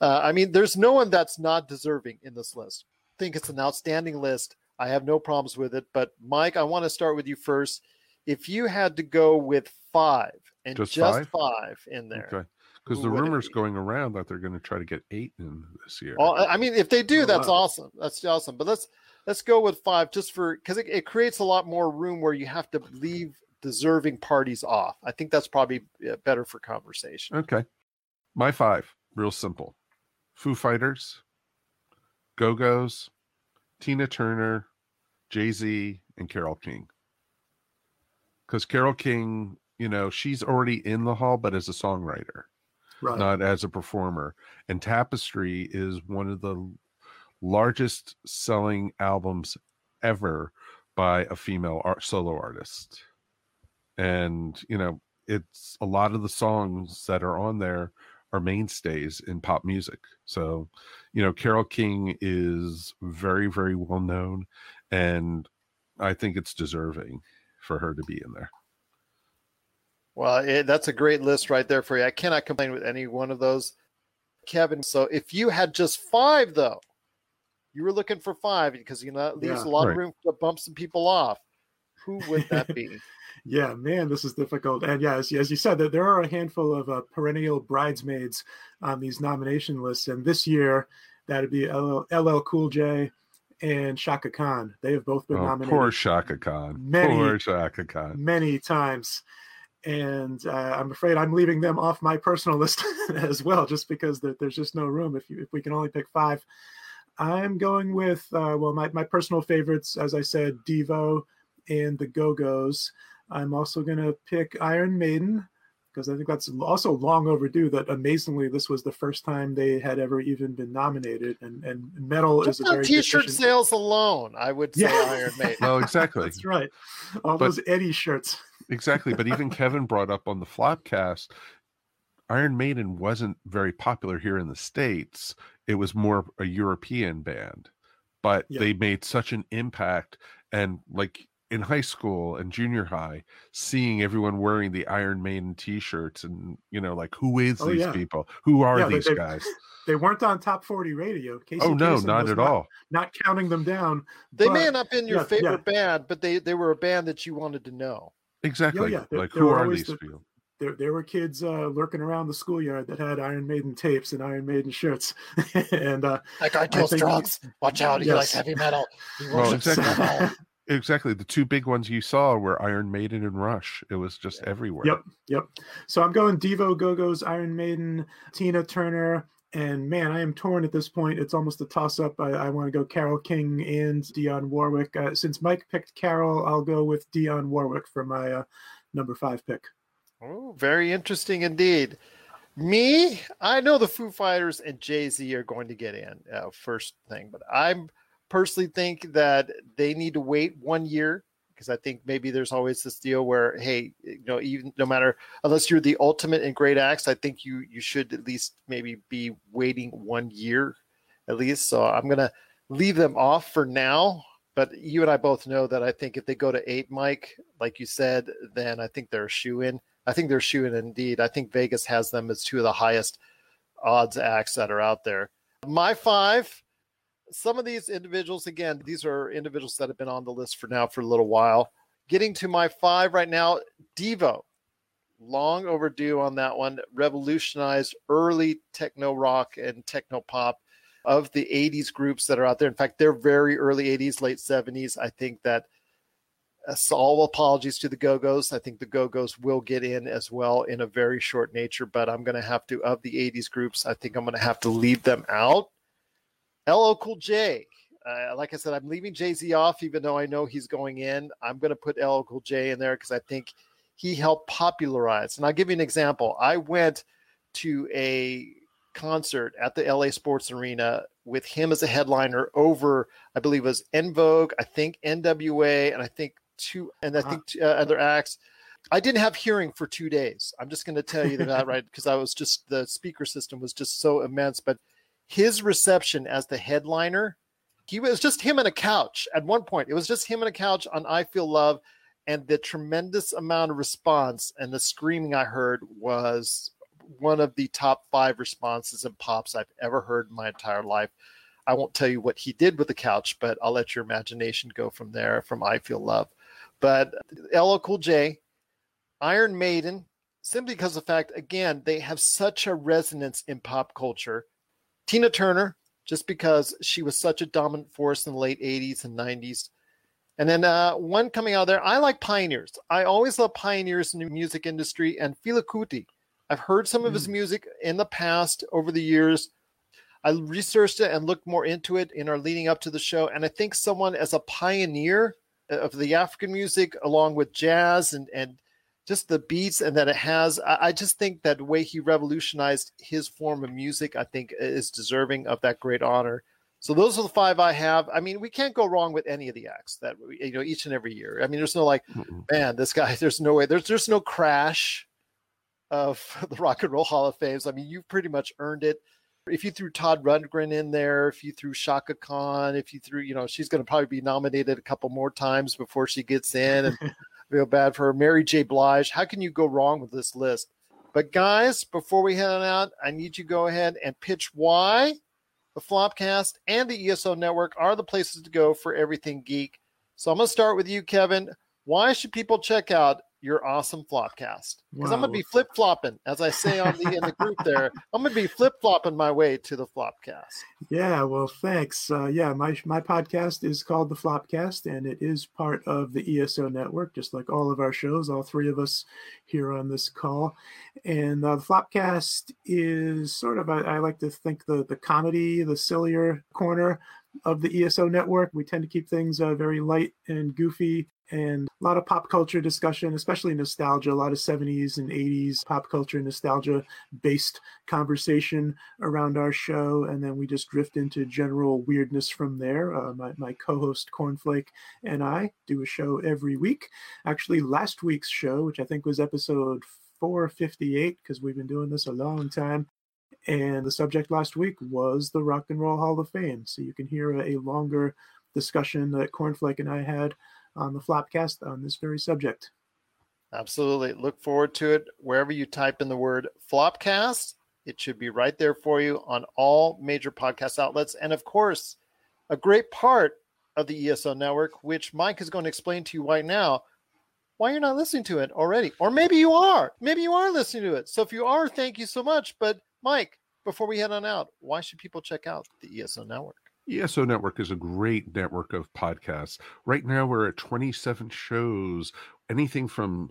uh, I mean, there's no one that's not deserving in this list. I think it's an outstanding list. I have no problems with it. But Mike, I want to start with you first. If you had to go with five and Just just, five? five? in there, Okay. Because the rumors going around that they're going to try to get eight in this year. Well, I mean, if they do, that's awesome. That's awesome. But let's let's go with five, just for because it, it creates a lot more room where you have to leave deserving parties off. I think that's probably better for conversation. Okay. My five, real simple. Foo Fighters, Go Go's, Tina Turner, Jay Z, and Carole King. Because Carole King, you know, she's already in the hall, but as a songwriter, Right. not as a performer. And Tapestry is one of the largest selling albums ever by a female art, solo artist. And, you know, it's a lot of the songs that are on there are mainstays in pop music. So, you know, Carole King is very, very well known. And I think it's deserving for her to be in there. Well, it, that's a great list right there for you. I cannot complain with any one of those, Kevin. So if you had just five, though, you were looking for five because you know that leaves Yeah. a lot Right. of room to bump some people off. Who would that be? Yeah, man, this is difficult. And yeah, as, as you said, that there are a handful of uh, perennial bridesmaids on these nomination lists, and this year that'd be LL, LL Cool J and Chaka Khan. They have both been Oh, nominated poor Chaka Khan. Many- poor Chaka Khan. many times, and uh, I'm afraid I'm leaving them off my personal list as well, just because there, there's just no room. If you, if we can only pick five, I'm going with uh, well, my my personal favorites, as I said, Devo and the Go Go's. I'm also going to pick Iron Maiden because I think that's also long overdue. That amazingly, this was the first time they had ever even been nominated, and and metal Just is a very t-shirt deficient- sales alone, I would say Yeah. Iron Maiden. No, exactly. That's right. All But- those Eddie shirts. Exactly. But even Kevin brought up on the Flopcast, Iron Maiden wasn't very popular here in the States. It was more a European band, but Yeah. they made such an impact. And like in high school and junior high, seeing everyone wearing the Iron Maiden t shirts and, you know, like, who is Oh, these yeah. people? Who are Yeah, these they- guys? They weren't on top 40 radio. Casey Oh, no, Kasem not was at all. Not counting them down. They but- may not have been your yeah, favorite yeah. band, but they they were a band that you wanted to know. Exactly. yeah, there- like, there who were are these the- people? There, there were kids uh, lurking around the schoolyard that had Iron Maiden tapes and Iron Maiden shirts, and uh, That guy I deals think- drugs. Watch out, he likes heavy metal. He Well, exactly. Metal. Exactly. The two big ones you saw were Iron Maiden and Rush. It was just everywhere. Yep, yep. So I'm going Devo, Go Go's, Iron Maiden, Tina Turner, and man, I am torn at this point. It's almost a toss up. I, I want to go Carole King and Dionne Warwick. Uh, since Mike picked Carole, I'll go with Dionne Warwick for my uh, number five pick. Oh, very interesting indeed. Me, I know the Foo Fighters and Jay Z are going to get in uh, first thing, but I'm personally think that they need to wait one year because I think maybe there's always this deal where, hey, you know, even no matter unless you're the ultimate in great acts, I think you you should at least maybe be waiting one year at least. So I'm gonna leave them off for now. But you and I both know that I think if they go to eight, Mike, like you said, then I think they're a shoe in. I think they're shoe in indeed. I think Vegas has them as two of the highest odds acts that are out there. My five, some of these individuals, again, these are individuals that have been on the list for now for a little while. Getting to my five right now, Devo. Long overdue on that one. Revolutionized early techno rock and techno pop of the 80s groups that are out there. In fact, they're very early 80s, late 70s. I think that uh, all apologies to the Go Go's. I think the Go Go's will get in as well in a very short nature, but I'm going to have to, of the 80s groups, I think I'm going to have to leave them out. LL Cool J. Uh, like I said, I'm leaving Jay Z off, even though I know he's going in. I'm going to put LL Cool J in there because I think he helped popularize. And I'll give you an example. I went to a concert at the LA Sports Arena with him as a headliner over, I believe it was En Vogue, I think NWA, and I think two, and I think two, uh, other acts. I didn't have hearing for two days. I'm just going to tell you that right because I was just the speaker system was just so immense. But his reception as the headliner, he was just him on a couch at one point. It was just him on a couch on I Feel Love, and the tremendous amount of response and the screaming I heard was one of the top five responses and pops I've ever heard in my entire life. I won't tell you what he did with the couch, but I'll let your imagination go from there. From I Feel Love, but LL Cool J, Iron Maiden, simply because of the fact again they have such a resonance in pop culture. Tina Turner, just because she was such a dominant force in the late 80s and 90s. And then uh, one coming out there, I like Pioneers. I always love Pioneers in the music industry and Fela Kuti. I've heard some of his music in the past over the years. I researched it and looked more into it in our leading up to the show. And I think someone as a pioneer of the African music, along with jazz and, and just the beats and that it has, I, I just think that the way he revolutionized his form of music, I think is deserving of that great honor. So those are the five I have. I mean, we can't go wrong with any of the acts that we, you know each and every year. I mean, there's no like, man, this guy. There's no way. There's there's no crash of the Rock and Roll Hall of Fames. I mean, you've pretty much earned it. If you threw Todd Rundgren in there, if you threw Chaka Khan, if you threw, you know, she's going to probably be nominated a couple more times before she gets in, and feel bad for her. Mary J. Blige. How can you go wrong with this list? But guys, before we head on out, I need you to go ahead and pitch why the Flopcast and the ESO Network are the places to go for everything geek. So I'm going to start with you, Kevin. Why should people check out your awesome Flopcast? Because I'm going to be flip flopping, as I say on the in the group there. I'm going to be flip flopping my way to the Flopcast. Yeah, well, thanks. Uh, yeah, my my podcast is called the Flopcast, and it is part of the ESO network, just like all of our shows. All three of us here on this call, and uh, the Flopcast is sort of I, I like to think the the comedy, the sillier corner of the ESO network. We tend to keep things uh, very light and goofy and a lot of pop culture discussion, especially nostalgia, a lot of 70s and 80s pop culture nostalgia based conversation around our show. And then we just drift into general weirdness from there. Uh, my, my co host Cornflake and I do a show every week. Actually, last week's show, which I think was episode 458, because we've been doing this a long time. And the subject last week was the Rock and Roll Hall of Fame. So you can hear a, a longer discussion that Cornflake and I had on the Flopcast on this very subject. Absolutely. Look forward to it wherever you type in the word Flopcast. It should be right there for you on all major podcast outlets. And of course, a great part of the ESO network, which Mike is going to explain to you right now why you're not listening to it already. Or maybe you are. Maybe you are listening to it. So if you are, thank you so much. But Mike, before we head on out, why should people check out the ESO network? ESO Network is a great network of podcasts. Right now, we're at 27 shows, anything from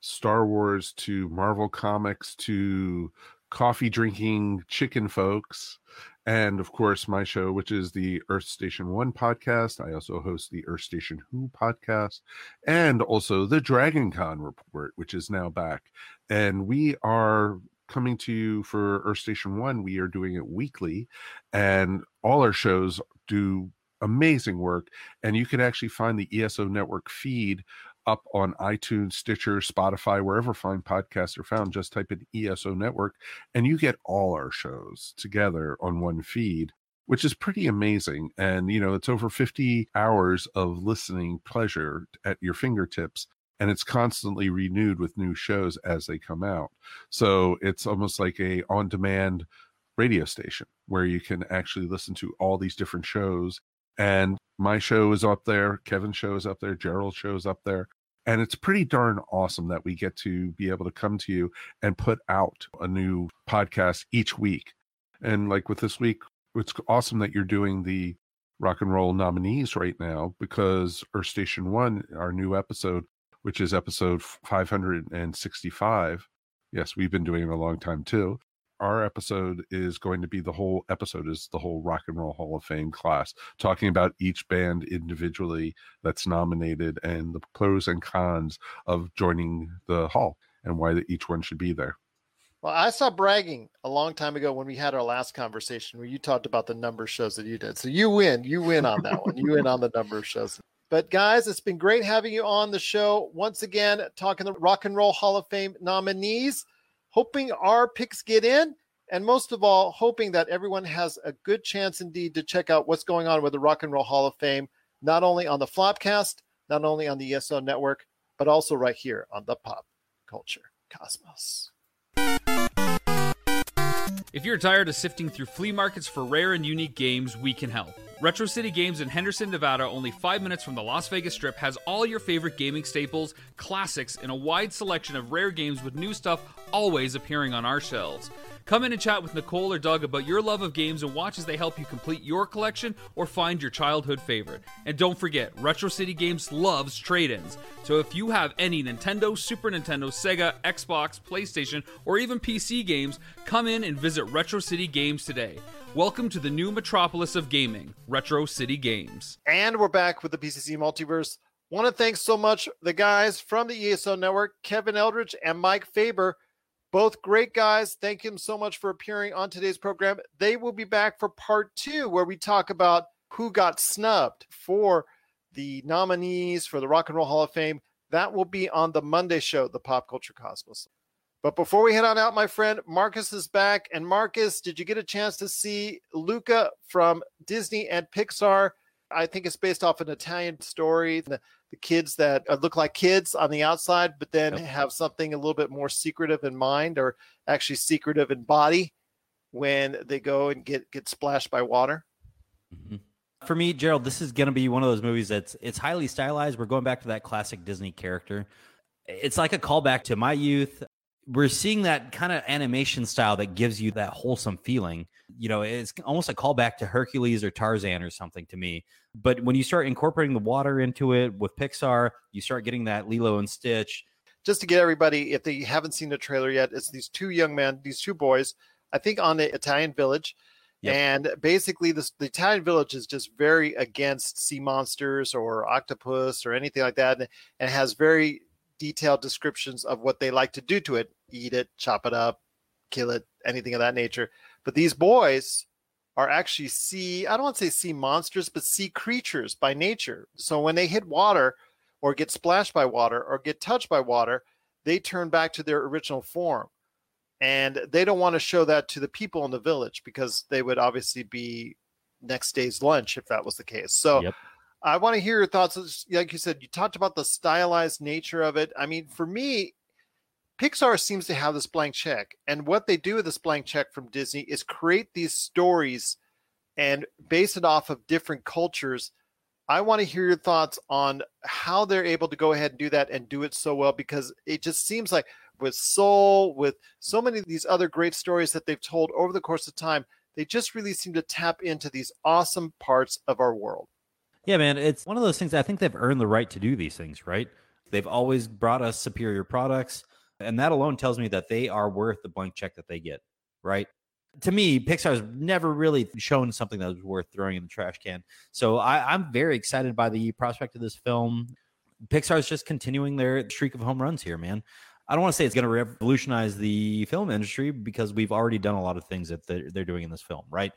Star Wars to Marvel Comics to coffee drinking chicken folks. And of course, my show, which is the Earth Station One podcast. I also host the Earth Station Who podcast and also the Dragon Con report, which is now back. And we are coming to you for Earth Station One. We are doing it weekly, and all our shows do amazing work. And you can actually find the ESO Network feed up on iTunes, Stitcher, Spotify, wherever fine podcasts are found. Just type in ESO Network, and you get all our shows together on one feed. Which is pretty amazing. And, you know, it's over 50 hours of listening pleasure at your fingertips and it's constantly renewed with new shows as they come out. So it's almost like a on-demand radio station where you can actually listen to all these different shows. And my show is up there, Kevin's show is up there, Gerald's show is up there. And it's pretty darn awesome that we get to be able to come to you and put out a new podcast each week. And like with this week, it's awesome that you're doing the rock and roll nominees right now because Earth Station One, our new episode, which is episode 565. Yes, we've been doing it a long time too. Our episode is going to be the whole episode is the whole Rock and Roll Hall of Fame class, talking about each band individually that's nominated and the pros and cons of joining the hall and why each one should be there. Well, I saw bragging a long time ago when we had our last conversation where you talked about the number of shows that you did. So you win. You win on that one. You win on the number of shows. But guys, it's been great having you on the show once again, talking the Rock and Roll Hall of Fame nominees. Hoping our picks get in, and most of all, hoping that everyone has a good chance indeed to check out what's going on with the Rock and Roll Hall of Fame, not only on the Flopcast, not only on the ESO network, but also right here on the Pop Culture Cosmos. If you're tired of sifting through flea markets for rare and unique games, we can help. Retro City Games in Henderson, Nevada, only five minutes from the Las Vegas Strip, has all your favorite gaming staples, classics, and a wide selection of rare games with new stuff always appearing on our shelves. Come in and chat with Nicole or Doug about your love of games and watch as they help you complete your collection or find your childhood favorite. And don't forget, Retro City Games loves trade ins. So if you have any Nintendo, Super Nintendo, Sega, Xbox, PlayStation, or even PC games, come in and visit Retro City Games today. Welcome to the new metropolis of gaming, Retro City Games. And we're back with the PCC Multiverse. Want to thank so much the guys from the ESO Network, Kevin Eldridge and Mike Faber. Both great guys. Thank them so much for appearing on today's program. They will be back for part two, where we talk about who got snubbed for the nominees for the Rock and Roll Hall of Fame. That will be on the Monday show, the Pop Culture Cosmos. But before we head on out, my friend, Marcus is back. And Marcus, did you get a chance to see Luca from Disney and Pixar? I think it's based off an Italian story. The, the kids that uh, look like kids on the outside, but then yep. have something a little bit more secretive in mind or actually secretive in body when they go and get, get splashed by water. Mm-hmm. For me, Gerald, this is going to be one of those movies that's it's highly stylized. We're going back to that classic Disney character. It's like a callback to my youth we're seeing that kind of animation style that gives you that wholesome feeling. You know, it's almost a callback to Hercules or Tarzan or something to me. But when you start incorporating the water into it with Pixar, you start getting that Lilo and Stitch. Just to get everybody, if they haven't seen the trailer yet, it's these two young men, these two boys, I think on the Italian village, Yep. And basically, this, the Italian village is just very against sea monsters or octopus or anything like that, and, and has very detailed descriptions of what they like to do to it: eat it, chop it up, kill it, anything of that nature. But these boys are actually sea, I don't want to say sea monsters, but sea creatures by nature. So when they hit water or get splashed by water or get touched by water, they turn back to their original form. And they don't want to show that to the people in the village because they would obviously be next day's lunch if that was the case. So Yep. I want to hear your thoughts. Like you said, you talked about the stylized nature of it. I mean, for me, Pixar seems to have this blank check. And what they do with this blank check from Disney is create these stories and base it off of different cultures. I want to hear your thoughts on how they're able to go ahead and do that and do it so well because it just seems like with Soul, with so many of these other great stories that they've told over the course of time, they just really seem to tap into these awesome parts of our world. Yeah, man, it's one of those things. I think they've earned the right to do these things, right? They've always brought us superior products, and that alone tells me that they are worth the blank check that they get, right? To me, Pixar's never really shown something that was worth throwing in the trash can. So I, I'm very excited by the prospect of this film. Pixar's just continuing their streak of home runs here, man. I don't want to say it's going to revolutionize the film industry because we've already done a lot of things that they're, they're doing in this film, right?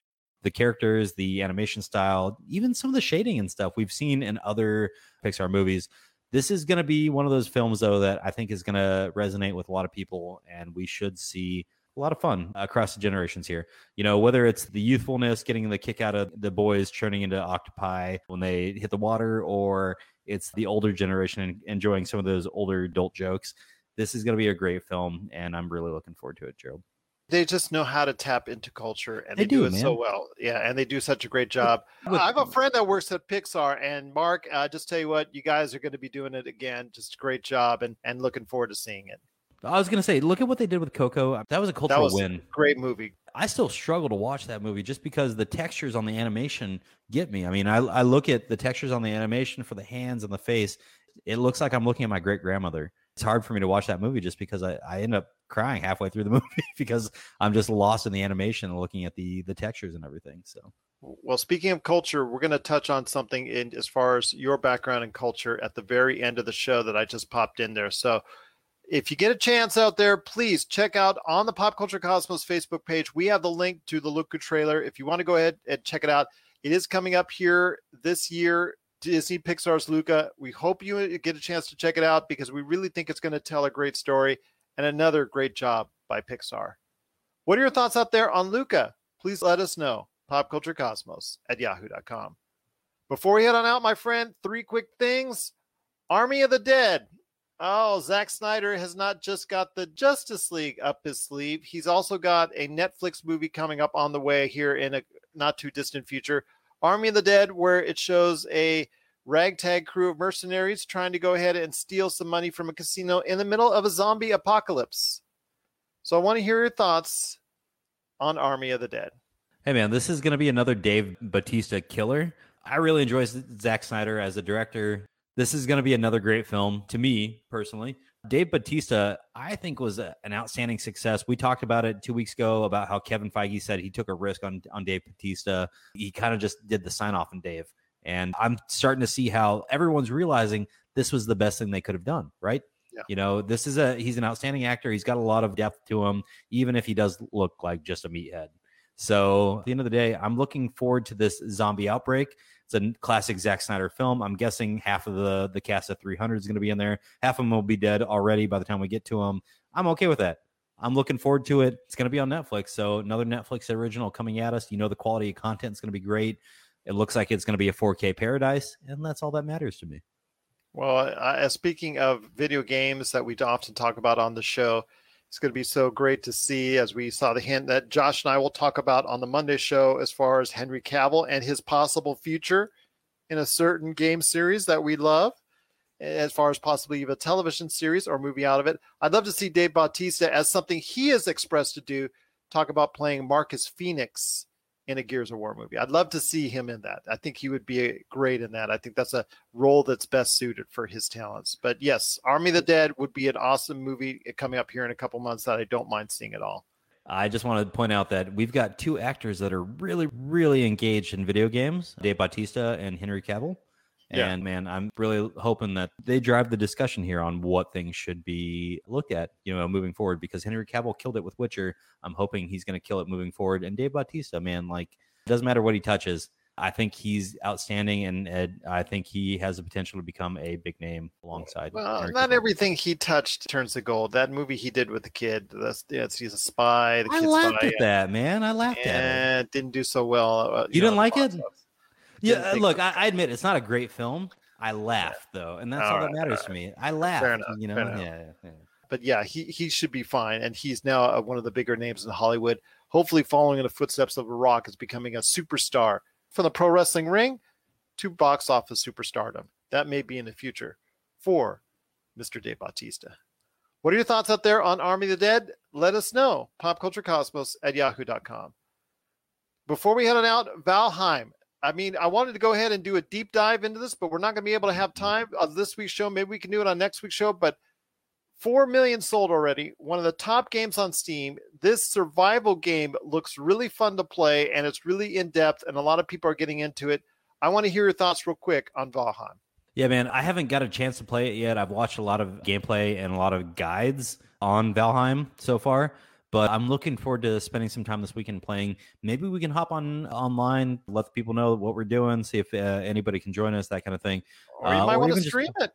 The characters, the animation style, even some of the shading and stuff we've seen in other Pixar movies. This is going to be one of those films, though, that I think is going to resonate with a lot of people, and we should see a lot of fun across the generations here. You know, whether it's the youthfulness, getting the kick out of the boys turning into octopi when they hit the water, or it's the older generation enjoying some of those older adult jokes. This is going to be a great film, and I'm really looking forward to it, Gerald. They just know how to tap into culture and They they, do, do, it so well. Yeah, and they do such a great job. with- I have a friend that works at Pixar, and Mark, uh, just tell you what, you guys are going to be doing it again. Just a great job, and and looking forward to seeing it. I was going to say, look at what they did with Coco. That was a That cultural was win. a great movie. I still struggle to watch that movie just because the textures on the animation get me. I mean, I, I look at the textures on the animation for the hands and the face. It looks like I'm looking at my great grandmother. It's hard for me to watch that movie just because I, I end up crying halfway through the movie because I'm just lost in the animation and looking at the the textures and everything. So Well, speaking of culture, we're going to touch on something in as far as your background and culture at the very end of the show that I just popped in there. So, if you get a chance out there, please check out on the Pop Culture Cosmos Facebook page. We have the link to the Luca trailer. If you want to go ahead and check it out, it is coming up here this year. Disney Pixar's Luca. We hope you uh, get a chance to check it out because we really think it's going to tell a great story and another great job by Pixar. What are your thoughts out there on Luca? Please let us know. Popculturecosmos at yahoo.com. Before we head on out, my friend, three quick things. Army of the Dead. Oh, Zack Snyder has not just got the Justice League up his sleeve. He's also got a Netflix movie coming up on the way here in a not too distant future. Army of the Dead, where it shows a ragtag crew of mercenaries trying to go ahead and steal some money from a casino in the middle of a zombie apocalypse. So I want to hear your thoughts on Army of the Dead. Hey man, this is going to be another Dave Bautista killer. I really enjoy Zack Snyder as a director. This is going to be another great film to me personally. Dave Bautista, I think, was a, an outstanding success. We talked about it two weeks ago about how Kevin Feige said he took a risk on on Dave Bautista. He kind of just did the sign off on Dave, and I'm starting to see how everyone's realizing this was the best thing they could have done. Right? Yeah. You know, this is a he's an outstanding actor. He's got a lot of depth to him, even if he does look like just a meathead. So at the end of the day, I'm looking forward to this zombie outbreak. It's a classic Zack Snyder film. I'm guessing half of the the cast of 300 is going to be in there. Half of them will be dead already by the time we get to them. I'm okay with that. I'm looking forward to it. It's going to be on Netflix, so another Netflix original coming at us. You know the quality of content is going to be great. It looks like it's going to be a 4K paradise, and that's all that matters to me. Well, uh, speaking of video games that we often talk about on the show, it's going to be so great to see as we saw the hint that Josh and I will talk about on the Monday show as far as Henry Cavill and his possible future in a certain game series that we love, as far as possibly even a television series or movie out of it. I'd love to see Dave Bautista as something he has expressed to do, talk about playing Marcus Phoenix in a Gears of War movie. I'd love to see him in that. I think he would be uh, great in that. I think that's a role that's best suited for his talents. But yes, Army of the Dead would be an awesome movie uh, coming up here in a couple months that I don't mind seeing at all. I just want to point out that we've got two actors that are really, really engaged in video games Dave Bautista and Henry Cavill. Yeah. And man, I'm really hoping that they drive the discussion here on what things should be looked at, you know, moving forward. Because Henry Cavill killed it with Witcher, I'm hoping he's going to kill it moving forward. And Dave Bautista, man, like it doesn't matter what he touches. I think he's outstanding, and, and I think he has the potential to become a big name alongside. Well, Henry not Cavill. everything he touched turns to gold. That movie he did with the kid, that's, that's he's a spy. The I kid's laughed spy, at that, man. I laughed at it. didn't do so well. uh, You know, didn't like it? box office. Yeah, uh, look. I, I admit it's not a great film. I laughed though, and that's all, All that matters all to me. I laughed. enough, You know, yeah, yeah, yeah. but yeah, he he should be fine, and he's now uh, one of the bigger names in Hollywood. Hopefully, following in the footsteps of The Rock, is becoming a superstar from the pro wrestling ring to box office superstardom. That may be in the future for Mr. Dave Bautista. What are your thoughts out there on Army of the Dead? Let us know. Popculturecosmos at yahoo.com. Before we head on out, Valheim. I mean, I wanted to go ahead and do a deep dive into this, but we're not going to be able to have time on this week's show. Maybe we can do it on next week's show. But 4 million sold already. One of the top games on Steam. This survival game looks really fun to play and it's really in depth, and a lot of people are getting into it. I want to hear your thoughts real quick on Valheim. Yeah, man, I haven't got a chance to play it yet. I've watched a lot of gameplay and a lot of guides on Valheim so far, but I'm looking forward to spending some time this weekend playing. Maybe we can hop on online, let the people know what we're doing, see if uh, anybody can join us, that kind of thing. Or you Uh, might want to even just- stream it.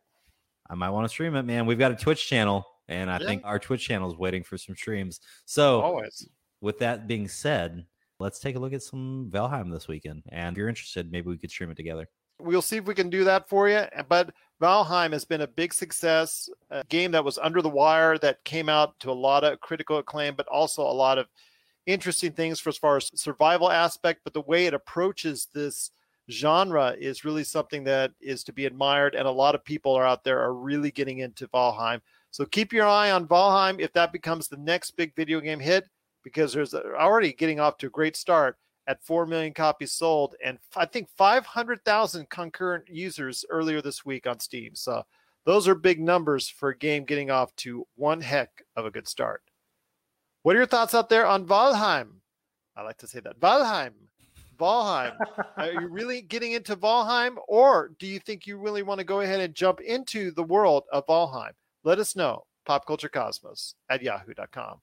I might want to stream it, man. We've got a Twitch channel, and I Yeah. think our Twitch channel is waiting for some streams. So, Always. with that being said, let's take a look at some Valheim this weekend. And if you're interested, maybe we could stream it together. We'll see if we can do that for you. But Valheim has been a big success, a game that was under the wire that came out to a lot of critical acclaim, but also a lot of interesting things for as far as survival aspect. But the way it approaches this genre is really something that is to be admired, and a lot of people are out there are really getting into Valheim. So keep your eye on Valheim if that becomes the next big video game hit, because there's already getting off to a great start at 4 million copies sold and I think 500,000 concurrent users earlier this week on Steam. So those are big numbers for a game getting off to one heck of a good start. What are your thoughts out there on Valheim? I like to say that. Valheim. Valheim. are you really getting into Valheim or do you think you really want to go ahead and jump into the world of Valheim? Let us know. Popculturecosmos at yahoo.com.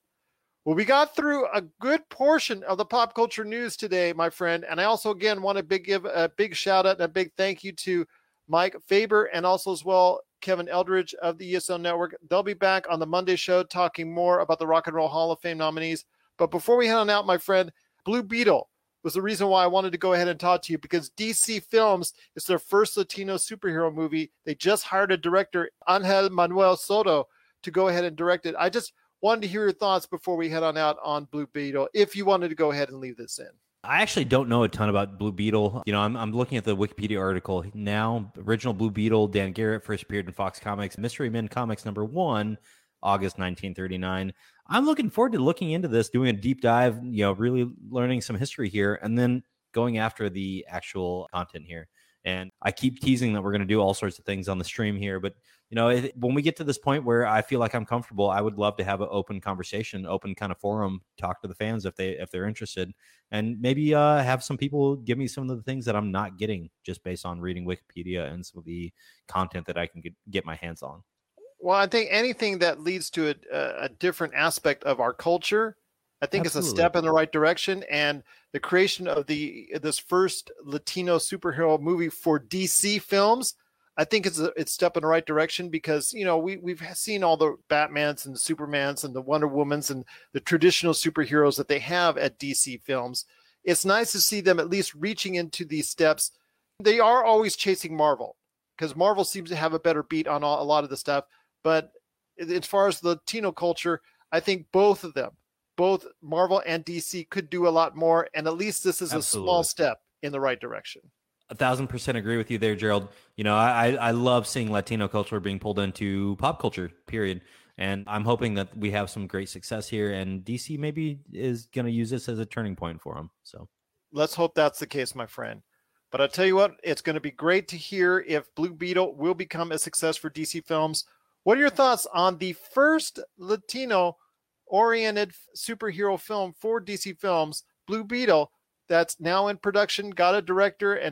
Well, we got through a good portion of the pop culture news today, my friend. And I also, again, want to big, give a big shout out and a big thank you to Mike Faber and also as well Kevin Eldridge of the ESO Network. They'll be back on the Monday show talking more about the Rock and Roll Hall of Fame nominees. But before we head on out, my friend, Blue Beetle was the reason why I wanted to go ahead and talk to you because DC Films is their first Latino superhero movie. They just hired a director, Angel Manuel Soto, to go ahead and direct it. I just wanted to hear your thoughts before we head on out on Blue Beetle, if you wanted to go ahead and leave this in. I actually don't know a ton about Blue Beetle. You know, I'm, I'm looking at the Wikipedia article now. Original Blue Beetle, Dan Garrett first appeared in Fox Comics, Mystery Men Comics number one, August 1939. I'm looking forward to looking into this, doing a deep dive, you know, really learning some history here, and then going after the actual content here. And I keep teasing that we're going to do all sorts of things on the stream here, but you know, it, when we get to this point where I feel like I'm comfortable, I would love to have an open conversation, open kind of forum, talk to the fans if they if they're interested, and maybe uh, have some people give me some of the things that I'm not getting just based on reading Wikipedia and some of the content that I can get, get my hands on. Well, I think anything that leads to a, a different aspect of our culture, I think it's a step in the right direction. And the creation of the this first Latino superhero movie for DC films, I think it's a it's step in the right direction because you know we we've seen all the Batmans and the Supermans and the Wonder Womans and the traditional superheroes that they have at DC films. It's nice to see them at least reaching into these steps. They are always chasing Marvel because Marvel seems to have a better beat on all, a lot of the stuff. But as far as Latino culture, I think both of them, both Marvel and DC, could do a lot more. And at least this is a small step in the right direction. A thousand percent agree with you there, Gerald. You know, I, I love seeing Latino culture being pulled into pop culture, period. And I'm hoping that we have some great success here. And DC maybe is going to use this as a turning point for them. So Let's hope that's the case, my friend. But I'll tell you what, it's going to be great to hear if Blue Beetle will become a success for DC Films. What are your thoughts on the first Latino oriented superhero film for DC Films, Blue Beetle, that's now in production, got a director, and